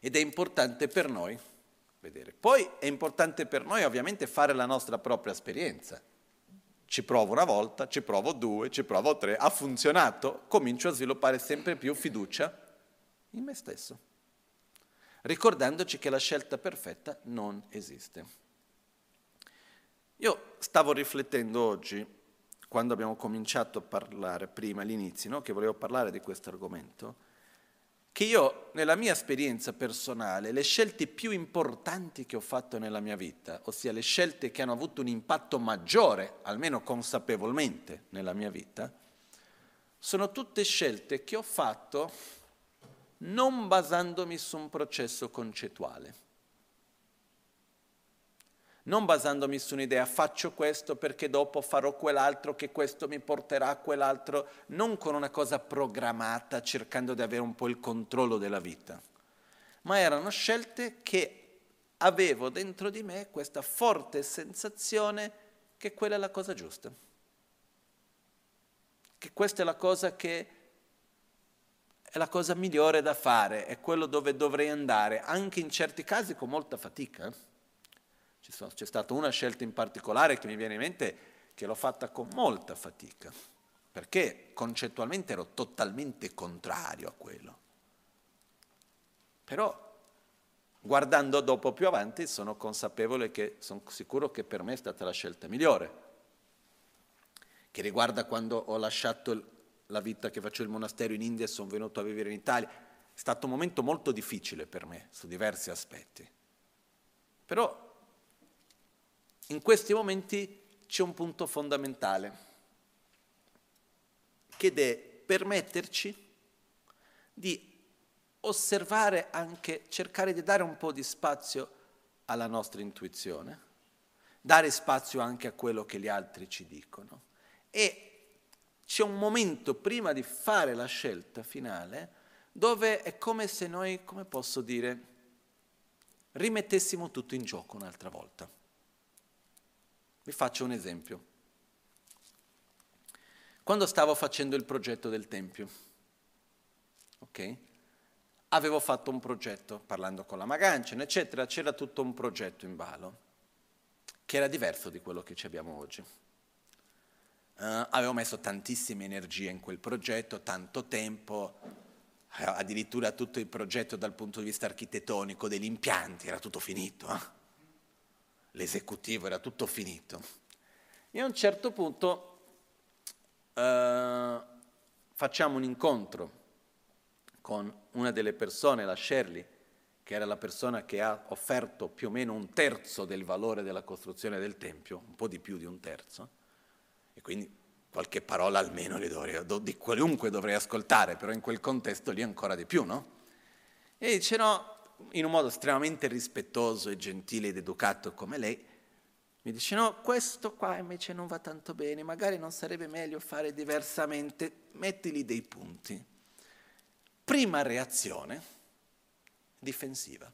Ed è importante per noi vedere. Poi è importante per noi ovviamente fare la nostra propria esperienza. Ci provo una volta, ci provo due, ci provo tre, ha funzionato, comincio a sviluppare sempre più fiducia in me stesso, ricordandoci che la scelta perfetta non esiste. Io stavo riflettendo oggi, quando abbiamo cominciato a parlare, prima all'inizio, no? che volevo parlare di questo argomento, che io, nella mia esperienza personale, le scelte più importanti che ho fatto nella mia vita, ossia le scelte che hanno avuto un impatto maggiore, almeno consapevolmente, nella mia vita, sono tutte scelte che ho fatto non basandomi su un processo concettuale non basandomi su un'idea faccio questo perché dopo farò quell'altro, che questo mi porterà a quell'altro, non con una cosa programmata cercando di avere un po' il controllo della vita, ma erano scelte che avevo dentro di me questa forte sensazione che quella è la cosa giusta, che questa è la cosa che è la cosa migliore da fare, è quello dove dovrei andare, anche in certi casi con molta fatica. C'è stata una scelta in particolare che mi viene in mente che l'ho fatta con molta fatica, perché concettualmente ero totalmente contrario a quello. Però guardando dopo più avanti sono consapevole che sono sicuro che per me è stata la scelta migliore, che riguarda quando ho lasciato la vita che faccio il monastero in India e sono venuto a vivere in Italia. È stato un momento molto difficile per me su diversi aspetti. Però in questi momenti c'è un punto fondamentale, che è permetterci di osservare anche, cercare di dare un po' di spazio alla nostra intuizione, dare spazio anche a quello che gli altri ci dicono. E c'è un momento prima di fare la scelta finale dove è come se noi, come posso dire, rimettessimo tutto in gioco un'altra volta. Vi faccio un esempio. Quando stavo facendo il progetto del Tempio, ok? Avevo fatto un progetto, parlando con la Magancian, eccetera, c'era tutto un progetto in ballo, che era diverso di quello che ci abbiamo oggi. Uh, avevo messo tantissime energie in quel progetto, tanto tempo, eh, addirittura tutto il progetto dal punto di vista architettonico, degli impianti, era tutto finito. Eh? L'esecutivo, era tutto finito. E a un certo punto eh, facciamo un incontro con una delle persone, la Shirley, che era la persona che ha offerto più o meno un terzo del valore della costruzione del Tempio, un po' di più di un terzo, e quindi qualche parola almeno dovrei, di qualunque dovrei ascoltare, però in quel contesto lì ancora di più, no? E dice no, in un modo estremamente rispettoso e gentile ed educato come lei, mi dice no, questo qua invece non va tanto bene, magari non sarebbe meglio fare diversamente, mettili dei punti. Prima reazione, difensiva.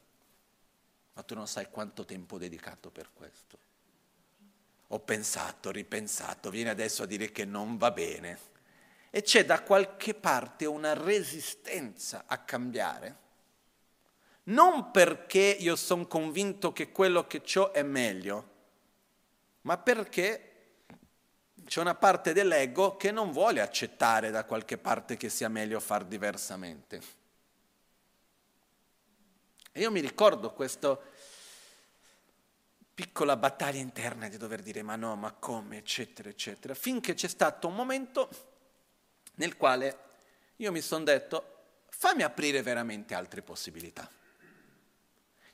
Ma tu non sai quanto tempo ho dedicato per questo. Ho pensato, ripensato, viene adesso a dire che non va bene. E c'è da qualche parte una resistenza a cambiare non perché io sono convinto che quello che ho è meglio, ma perché c'è una parte dell'ego che non vuole accettare da qualche parte che sia meglio far diversamente. E io mi ricordo questa piccola battaglia interna di dover dire ma no, ma come, eccetera, eccetera, finché c'è stato un momento nel quale io mi sono detto fammi aprire veramente altre possibilità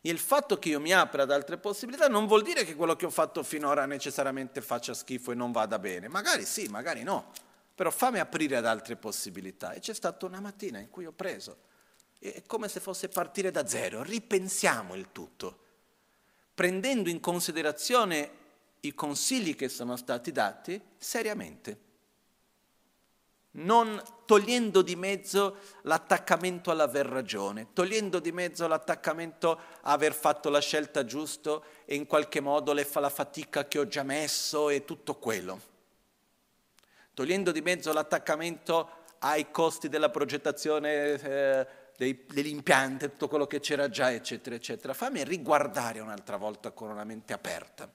il fatto che io mi apra ad altre possibilità non vuol dire che quello che ho fatto finora necessariamente faccia schifo e non vada bene. Magari sì, magari no, però fammi aprire ad altre possibilità. E c'è stata una mattina in cui ho preso, è come se fosse partire da zero, ripensiamo il tutto, prendendo in considerazione i consigli che sono stati dati seriamente non togliendo di mezzo l'attaccamento all'aver ragione, togliendo di mezzo l'attaccamento a aver fatto la scelta giusta e in qualche modo le fa la fatica che ho già messo e tutto quello, togliendo di mezzo l'attaccamento ai costi della progettazione eh, dei, dell'impianto, tutto quello che c'era già, eccetera, eccetera. Fammi riguardare un'altra volta con una mente aperta.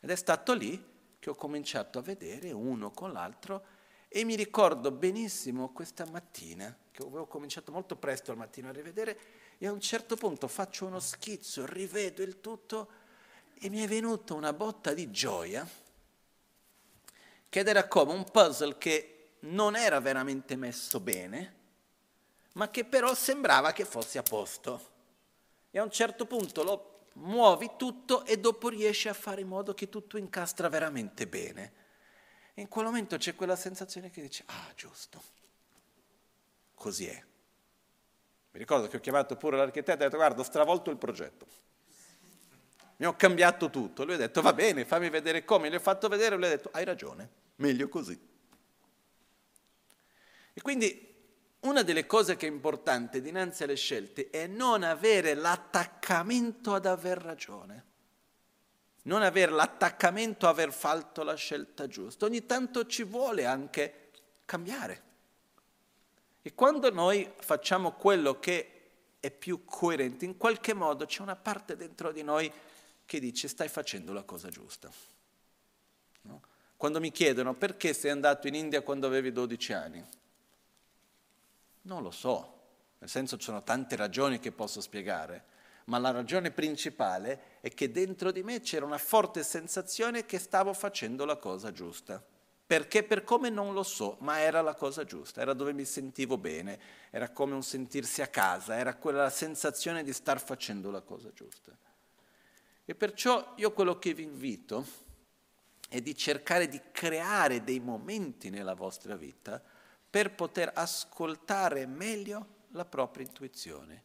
Ed è stato lì che ho cominciato a vedere uno con l'altro e mi ricordo benissimo questa mattina, che avevo cominciato molto presto al mattino a rivedere, e a un certo punto faccio uno schizzo, rivedo il tutto e mi è venuta una botta di gioia, che era come un puzzle che non era veramente messo bene, ma che però sembrava che fosse a posto. E a un certo punto lo muovi tutto e dopo riesci a fare in modo che tutto incastra veramente bene. E in quel momento c'è quella sensazione che dice, ah giusto, così è. Mi ricordo che ho chiamato pure l'architetto e ho detto, guarda, ho stravolto il progetto. Mi ho cambiato tutto. Lui ha detto, va bene, fammi vedere come. Gli ho fatto vedere e lui ha detto, hai ragione, meglio così. E quindi una delle cose che è importante dinanzi alle scelte è non avere l'attaccamento ad aver ragione, non avere l'attaccamento a aver fatto la scelta giusta. Ogni tanto ci vuole anche cambiare. E quando noi facciamo quello che è più coerente, in qualche modo c'è una parte dentro di noi che dice stai facendo la cosa giusta. No? Quando mi chiedono perché sei andato in India quando avevi 12 anni, non lo so, nel senso ci sono tante ragioni che posso spiegare, ma la ragione principale è che dentro di me c'era una forte sensazione che stavo facendo la cosa giusta. Perché per come non lo so, ma era la cosa giusta, era dove mi sentivo bene, era come un sentirsi a casa, era quella sensazione di star facendo la cosa giusta. E perciò io quello che vi invito è di cercare di creare dei momenti nella vostra vita per poter ascoltare meglio la propria intuizione,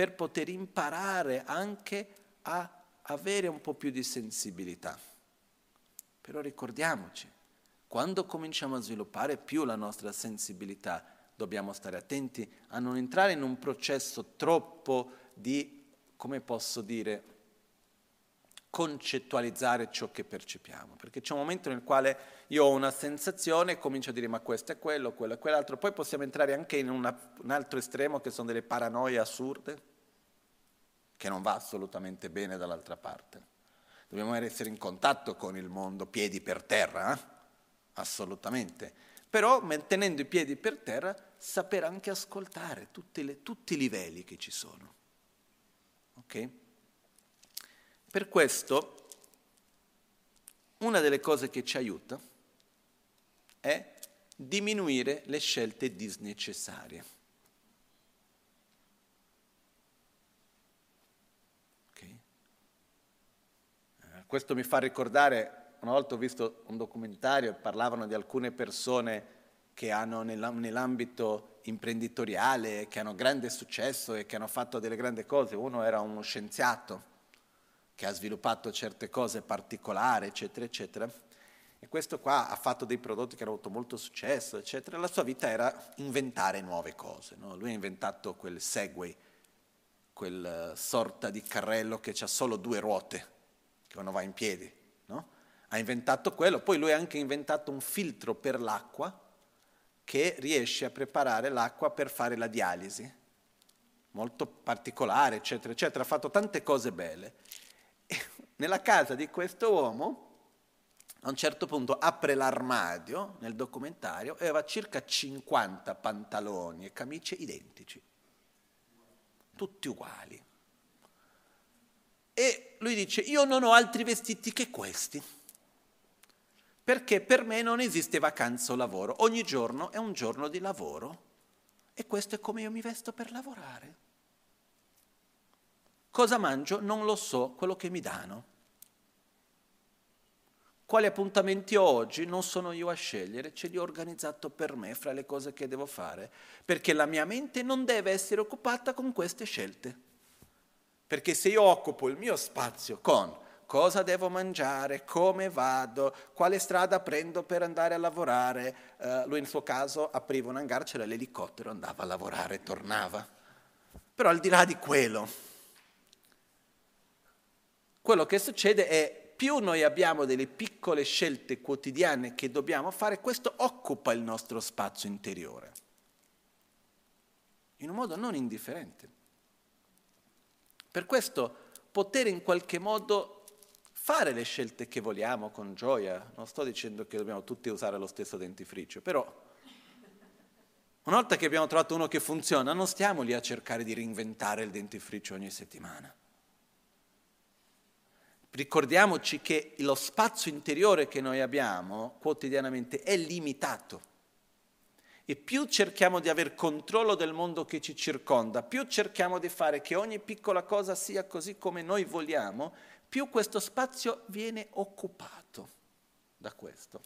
per poter imparare anche a avere un po' più di sensibilità. Però ricordiamoci, quando cominciamo a sviluppare più la nostra sensibilità, dobbiamo stare attenti a non entrare in un processo troppo di, come posso dire, concettualizzare ciò che percepiamo, perché c'è un momento nel quale io ho una sensazione e comincio a dire ma questo è quello, quello è quell'altro, poi possiamo entrare anche in una, un altro estremo che sono delle paranoie assurde, che non va assolutamente bene dall'altra parte. Dobbiamo essere in contatto con il mondo piedi per terra, eh? assolutamente, però mantenendo i piedi per terra saper anche ascoltare le, tutti i livelli che ci sono. Okay? Per questo, una delle cose che ci aiuta è diminuire le scelte disnecessarie. Okay. Eh, questo mi fa ricordare, una volta ho visto un documentario e parlavano di alcune persone che hanno nell'ambito imprenditoriale, che hanno grande successo e che hanno fatto delle grandi cose. Uno era uno scienziato che ha sviluppato certe cose particolari, eccetera, eccetera. E questo qua ha fatto dei prodotti che hanno avuto molto successo, eccetera. La sua vita era inventare nuove cose. No? Lui ha inventato quel Segway, quel sorta di carrello che ha solo due ruote, che uno va in piedi. No? Ha inventato quello, poi lui ha anche inventato un filtro per l'acqua che riesce a preparare l'acqua per fare la dialisi, molto particolare, eccetera, eccetera. Ha fatto tante cose belle nella casa di questo uomo, a un certo punto apre l'armadio nel documentario e aveva circa 50 pantaloni e camicie identici, tutti uguali. E lui dice, io non ho altri vestiti che questi, perché per me non esiste vacanza o lavoro, ogni giorno è un giorno di lavoro e questo è come io mi vesto per lavorare. Cosa mangio? Non lo so, quello che mi danno. Quali appuntamenti ho oggi? Non sono io a scegliere, ce li ho organizzato per me fra le cose che devo fare, perché la mia mente non deve essere occupata con queste scelte. Perché se io occupo il mio spazio con cosa devo mangiare, come vado, quale strada prendo per andare a lavorare, uh, lui nel suo caso apriva un hangar, c'era l'elicottero, andava a lavorare tornava. Però al di là di quello, quello che succede è più noi abbiamo delle piccole scelte quotidiane che dobbiamo fare, questo occupa il nostro spazio interiore, in un modo non indifferente. Per questo poter in qualche modo fare le scelte che vogliamo con gioia, non sto dicendo che dobbiamo tutti usare lo stesso dentifricio, però una volta che abbiamo trovato uno che funziona, non stiamo lì a cercare di reinventare il dentifricio ogni settimana Ricordiamoci che lo spazio interiore che noi abbiamo quotidianamente è limitato. E più cerchiamo di avere controllo del mondo che ci circonda, più cerchiamo di fare che ogni piccola cosa sia così come noi vogliamo, più questo spazio viene occupato da questo.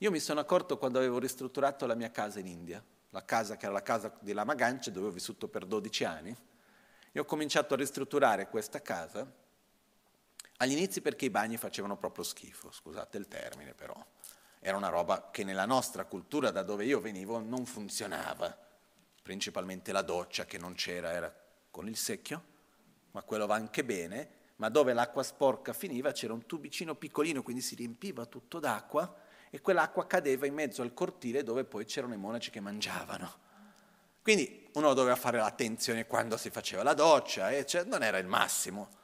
Io mi sono accorto quando avevo ristrutturato la mia casa in India, la casa che era la casa di Lama Ganche, dove ho vissuto per 12 anni, e ho cominciato a ristrutturare questa casa agli inizi perché i bagni facevano proprio schifo, scusate il termine però era una roba che nella nostra cultura, da dove io venivo, non funzionava. Principalmente la doccia che non c'era, era con il secchio, ma quello va anche bene, ma dove l'acqua sporca finiva c'era un tubicino piccolino, quindi si riempiva tutto d'acqua e quell'acqua cadeva in mezzo al cortile dove poi c'erano i monaci che mangiavano. Quindi uno doveva fare l'attenzione quando si faceva la doccia, e cioè non era il massimo.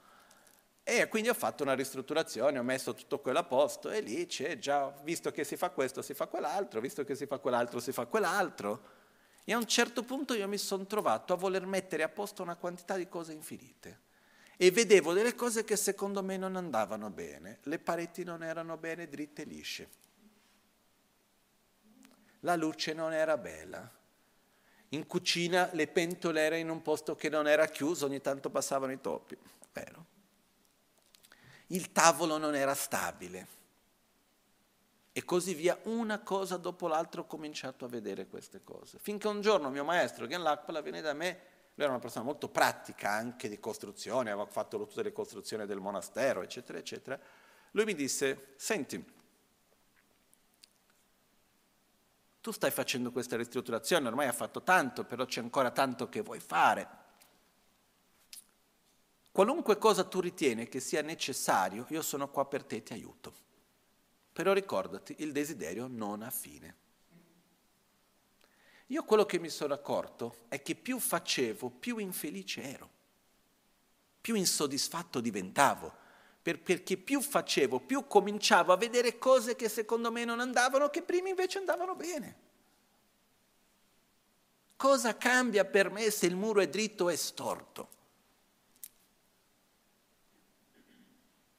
E quindi ho fatto una ristrutturazione, ho messo tutto quello a posto e lì c'è già, visto che si fa questo, si fa quell'altro, visto che si fa quell'altro, si fa quell'altro. E a un certo punto io mi sono trovato a voler mettere a posto una quantità di cose infinite. E vedevo delle cose che secondo me non andavano bene. Le pareti non erano bene dritte e lisce. La luce non era bella. In cucina le pentole erano in un posto che non era chiuso, ogni tanto passavano i topi. Vero? Il tavolo non era stabile. E così via, una cosa dopo l'altra ho cominciato a vedere queste cose. Finché un giorno mio maestro, Gian Lakpala, viene da me, lui era una persona molto pratica anche di costruzione, aveva fatto tutte le costruzioni del monastero, eccetera, eccetera. Lui mi disse, senti, tu stai facendo questa ristrutturazione, ormai hai fatto tanto, però c'è ancora tanto che vuoi fare. Qualunque cosa tu ritieni che sia necessario, io sono qua per te e ti aiuto. Però ricordati, il desiderio non ha fine. Io quello che mi sono accorto è che più facevo, più infelice ero, più insoddisfatto diventavo, perché più facevo, più cominciavo a vedere cose che secondo me non andavano, che prima invece andavano bene. Cosa cambia per me se il muro è dritto o è storto?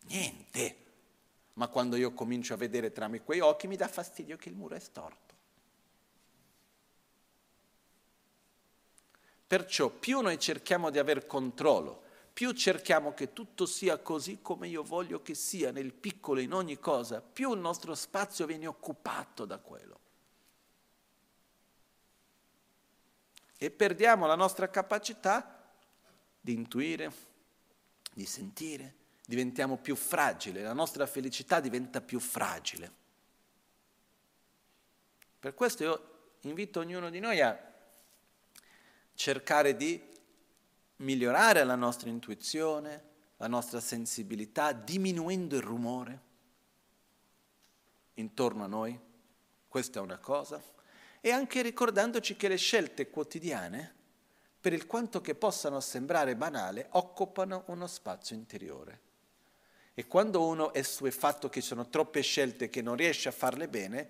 Niente. Ma quando io comincio a vedere tramite quei occhi mi dà fastidio che il muro è storto. Perciò più noi cerchiamo di aver controllo, più cerchiamo che tutto sia così come io voglio che sia, nel piccolo, in ogni cosa, più il nostro spazio viene occupato da quello. E perdiamo la nostra capacità di intuire, di sentire, diventiamo più fragili, la nostra felicità diventa più fragile. Per questo io invito ognuno di noi a cercare di migliorare la nostra intuizione, la nostra sensibilità, diminuendo il rumore intorno a noi, questa è una cosa, e anche ricordandoci che le scelte quotidiane, per il quanto che possano sembrare banale, occupano uno spazio interiore. E quando uno è suefatto che ci sono troppe scelte che non riesce a farle bene,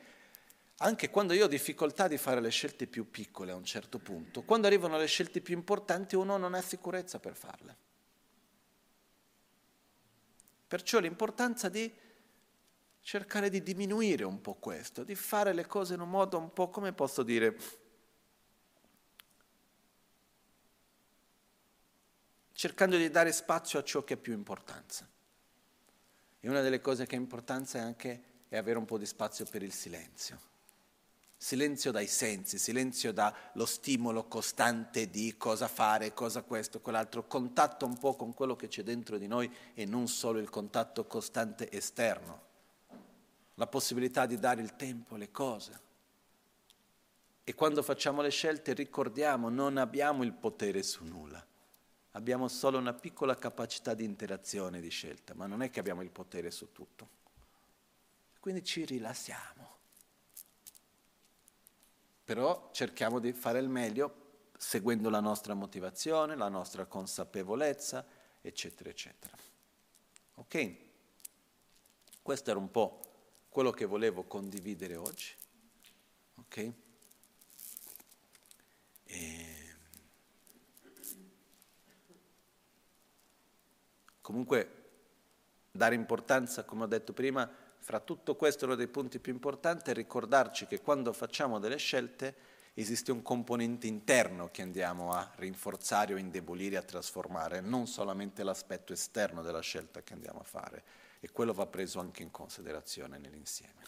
anche quando io ho difficoltà di fare le scelte più piccole a un certo punto, quando arrivano le scelte più importanti uno non ha sicurezza per farle. Perciò l'importanza di cercare di diminuire un po' questo, di fare le cose in un modo un po', come posso dire, cercando di dare spazio a ciò che ha più importanza. E una delle cose che ha importanza è anche è avere un po' di spazio per il silenzio. Silenzio dai sensi, silenzio dallo stimolo costante di cosa fare, cosa questo, quell'altro, contatto un po' con quello che c'è dentro di noi e non solo il contatto costante esterno. La possibilità di dare il tempo alle cose. E quando facciamo le scelte ricordiamo, non abbiamo il potere su nulla abbiamo solo una piccola capacità di interazione, di scelta, ma non è che abbiamo il potere su tutto. Quindi ci rilassiamo. Però cerchiamo di fare il meglio seguendo la nostra motivazione, la nostra consapevolezza, eccetera, eccetera. Ok? Questo era un po' quello che volevo condividere oggi. Ok? E comunque dare importanza, come ho detto prima, fra tutto questo uno dei punti più importanti è ricordarci che quando facciamo delle scelte esiste un componente interno che andiamo a rinforzare o indebolire, a trasformare, non solamente l'aspetto esterno della scelta che andiamo a fare e quello va preso anche in considerazione nell'insieme.